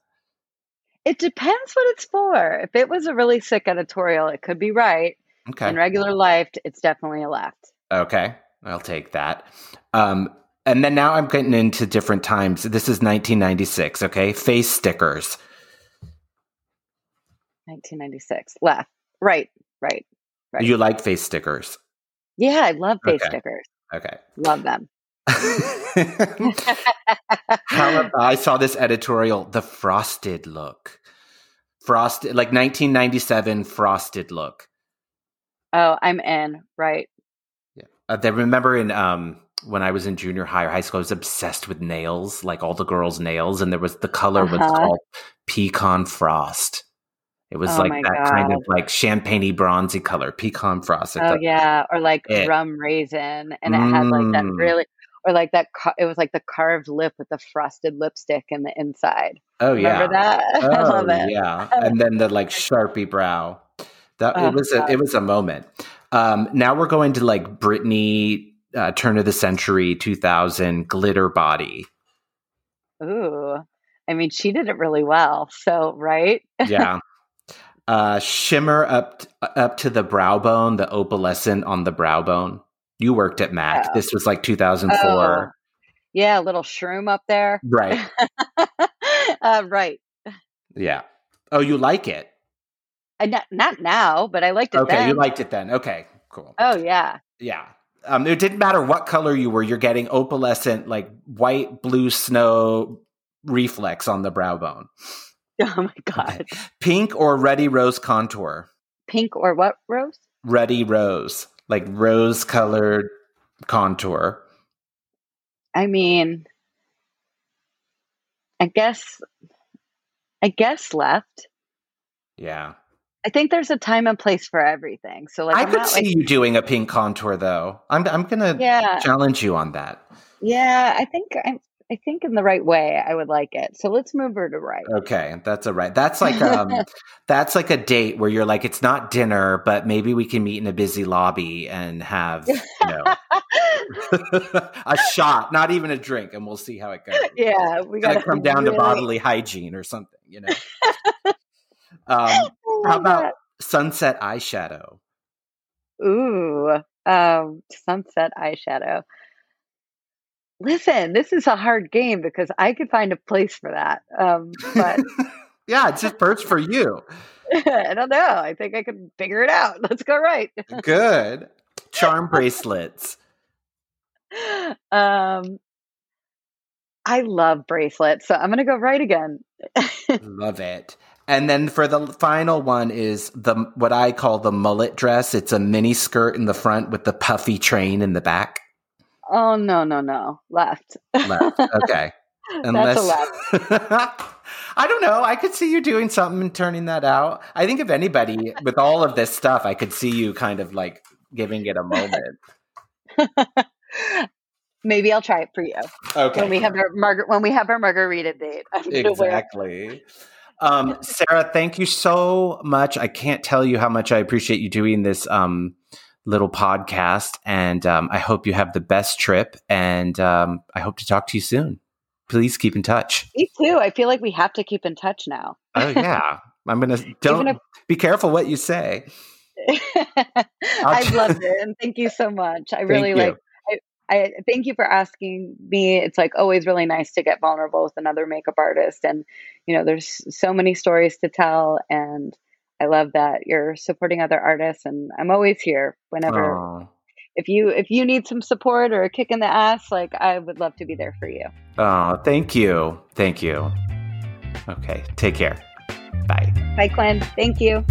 It depends what it's for. If it was a really sick editorial, it could be right. Okay. In regular life, it's definitely a left. Okay. I'll take that. Um, and then now I'm getting into different times. This is 1996. Okay. Face stickers. 1996. Left. Right. Right. Right. You like face stickers? Yeah, I love face okay. stickers. Okay. Love them. How I saw this editorial, the frosted look. Frosted like 1997 frosted look. Oh, I'm in, right. Yeah. Uh, they remember in um when I was in junior high or high school, I was obsessed with nails, like all the girls' nails, and there was the color uh-huh. was called pecan frost. It was oh like that God. kind of like champagne bronzy color, pecan frost. Oh yeah, or like it. rum raisin, and it mm. had like that mm. really or like that it was like the carved lip with the frosted lipstick in the inside oh Remember yeah that oh, i love it yeah and then the like sharpie brow that oh, it was a, it was a moment um now we're going to like britney uh, turn of the century 2000 glitter body ooh i mean she did it really well so right yeah Uh, shimmer up t- up to the brow bone, the opalescent on the brow bone. You worked at MAC. Oh. This was like 2004. Oh, yeah, a little shroom up there. Right. uh, right. Yeah. Oh, you like it? I, not, not now, but I liked it Okay, then. you liked it then. Okay, cool. oh yeah. Yeah. Um, it didn't matter what color you were. You're getting opalescent, like white, blue snow reflex on the brow bone. Oh my god. Pink or ruddy rose contour. Pink or what rose? Ruddy rose, like rose colored contour. I mean, I guess, I guess left. Yeah. I think there's a time and place for everything. So like, I I'm could see like, you doing a pink contour though. I'm I'm gonna yeah, challenge you on that. yeah. I think I'm. I think in the right way, I would like it. So let's move her to right. Okay, that's a right. That's like um that's like a date where you're like it's not dinner, but maybe we can meet in a busy lobby and have, you know, a shot, not even a drink, and we'll see how it goes. yeah, we It's gonna got come down to bodily hygiene or something, you know. um, how about sunset eyeshadow? Ooh, um, sunset eyeshadow. Listen, this is a hard game because I could find a place for that. Um, but yeah, it's just perks for you. I don't know. I think I could figure it out. Let's go right. Good. Charm bracelets. Um, I love bracelets, so I'm gonna go right again. Love it. And then for the final one is the what I call the mullet dress. It's a mini skirt in the front with the puffy train in the back. Oh no, no, no, left. Left. Okay. That's a left. I don't know. I could see you doing something and turning that out. I think if anybody with all of this stuff, I could see you kind of like giving it a moment. Maybe I'll try it for you Okay. when we have our margar- when we have our margarita date. I'm gonna wear- exactly. Um, Sarah, thank you so much. I can't tell you how much I appreciate you doing this um, little podcast, and um, I hope you have the best trip. And um, I hope to talk to you soon. Please keep in touch. Me too. I feel like we have to keep in touch now. Oh yeah, I'm gonna don't if- be careful what you say. I've loved it, and thank you so much. I really like. I, I thank you for asking me. It's like always really nice to get vulnerable with another makeup artist, and you know, there's so many stories to tell, and I love that you're supporting other artists, and I'm always here whenever. Oh, If you if you need some support or a kick in the ass, like I would love to be there for you. oh, thank you, thank you. Okay, take care. Bye. Bye, Glenn. Thank you.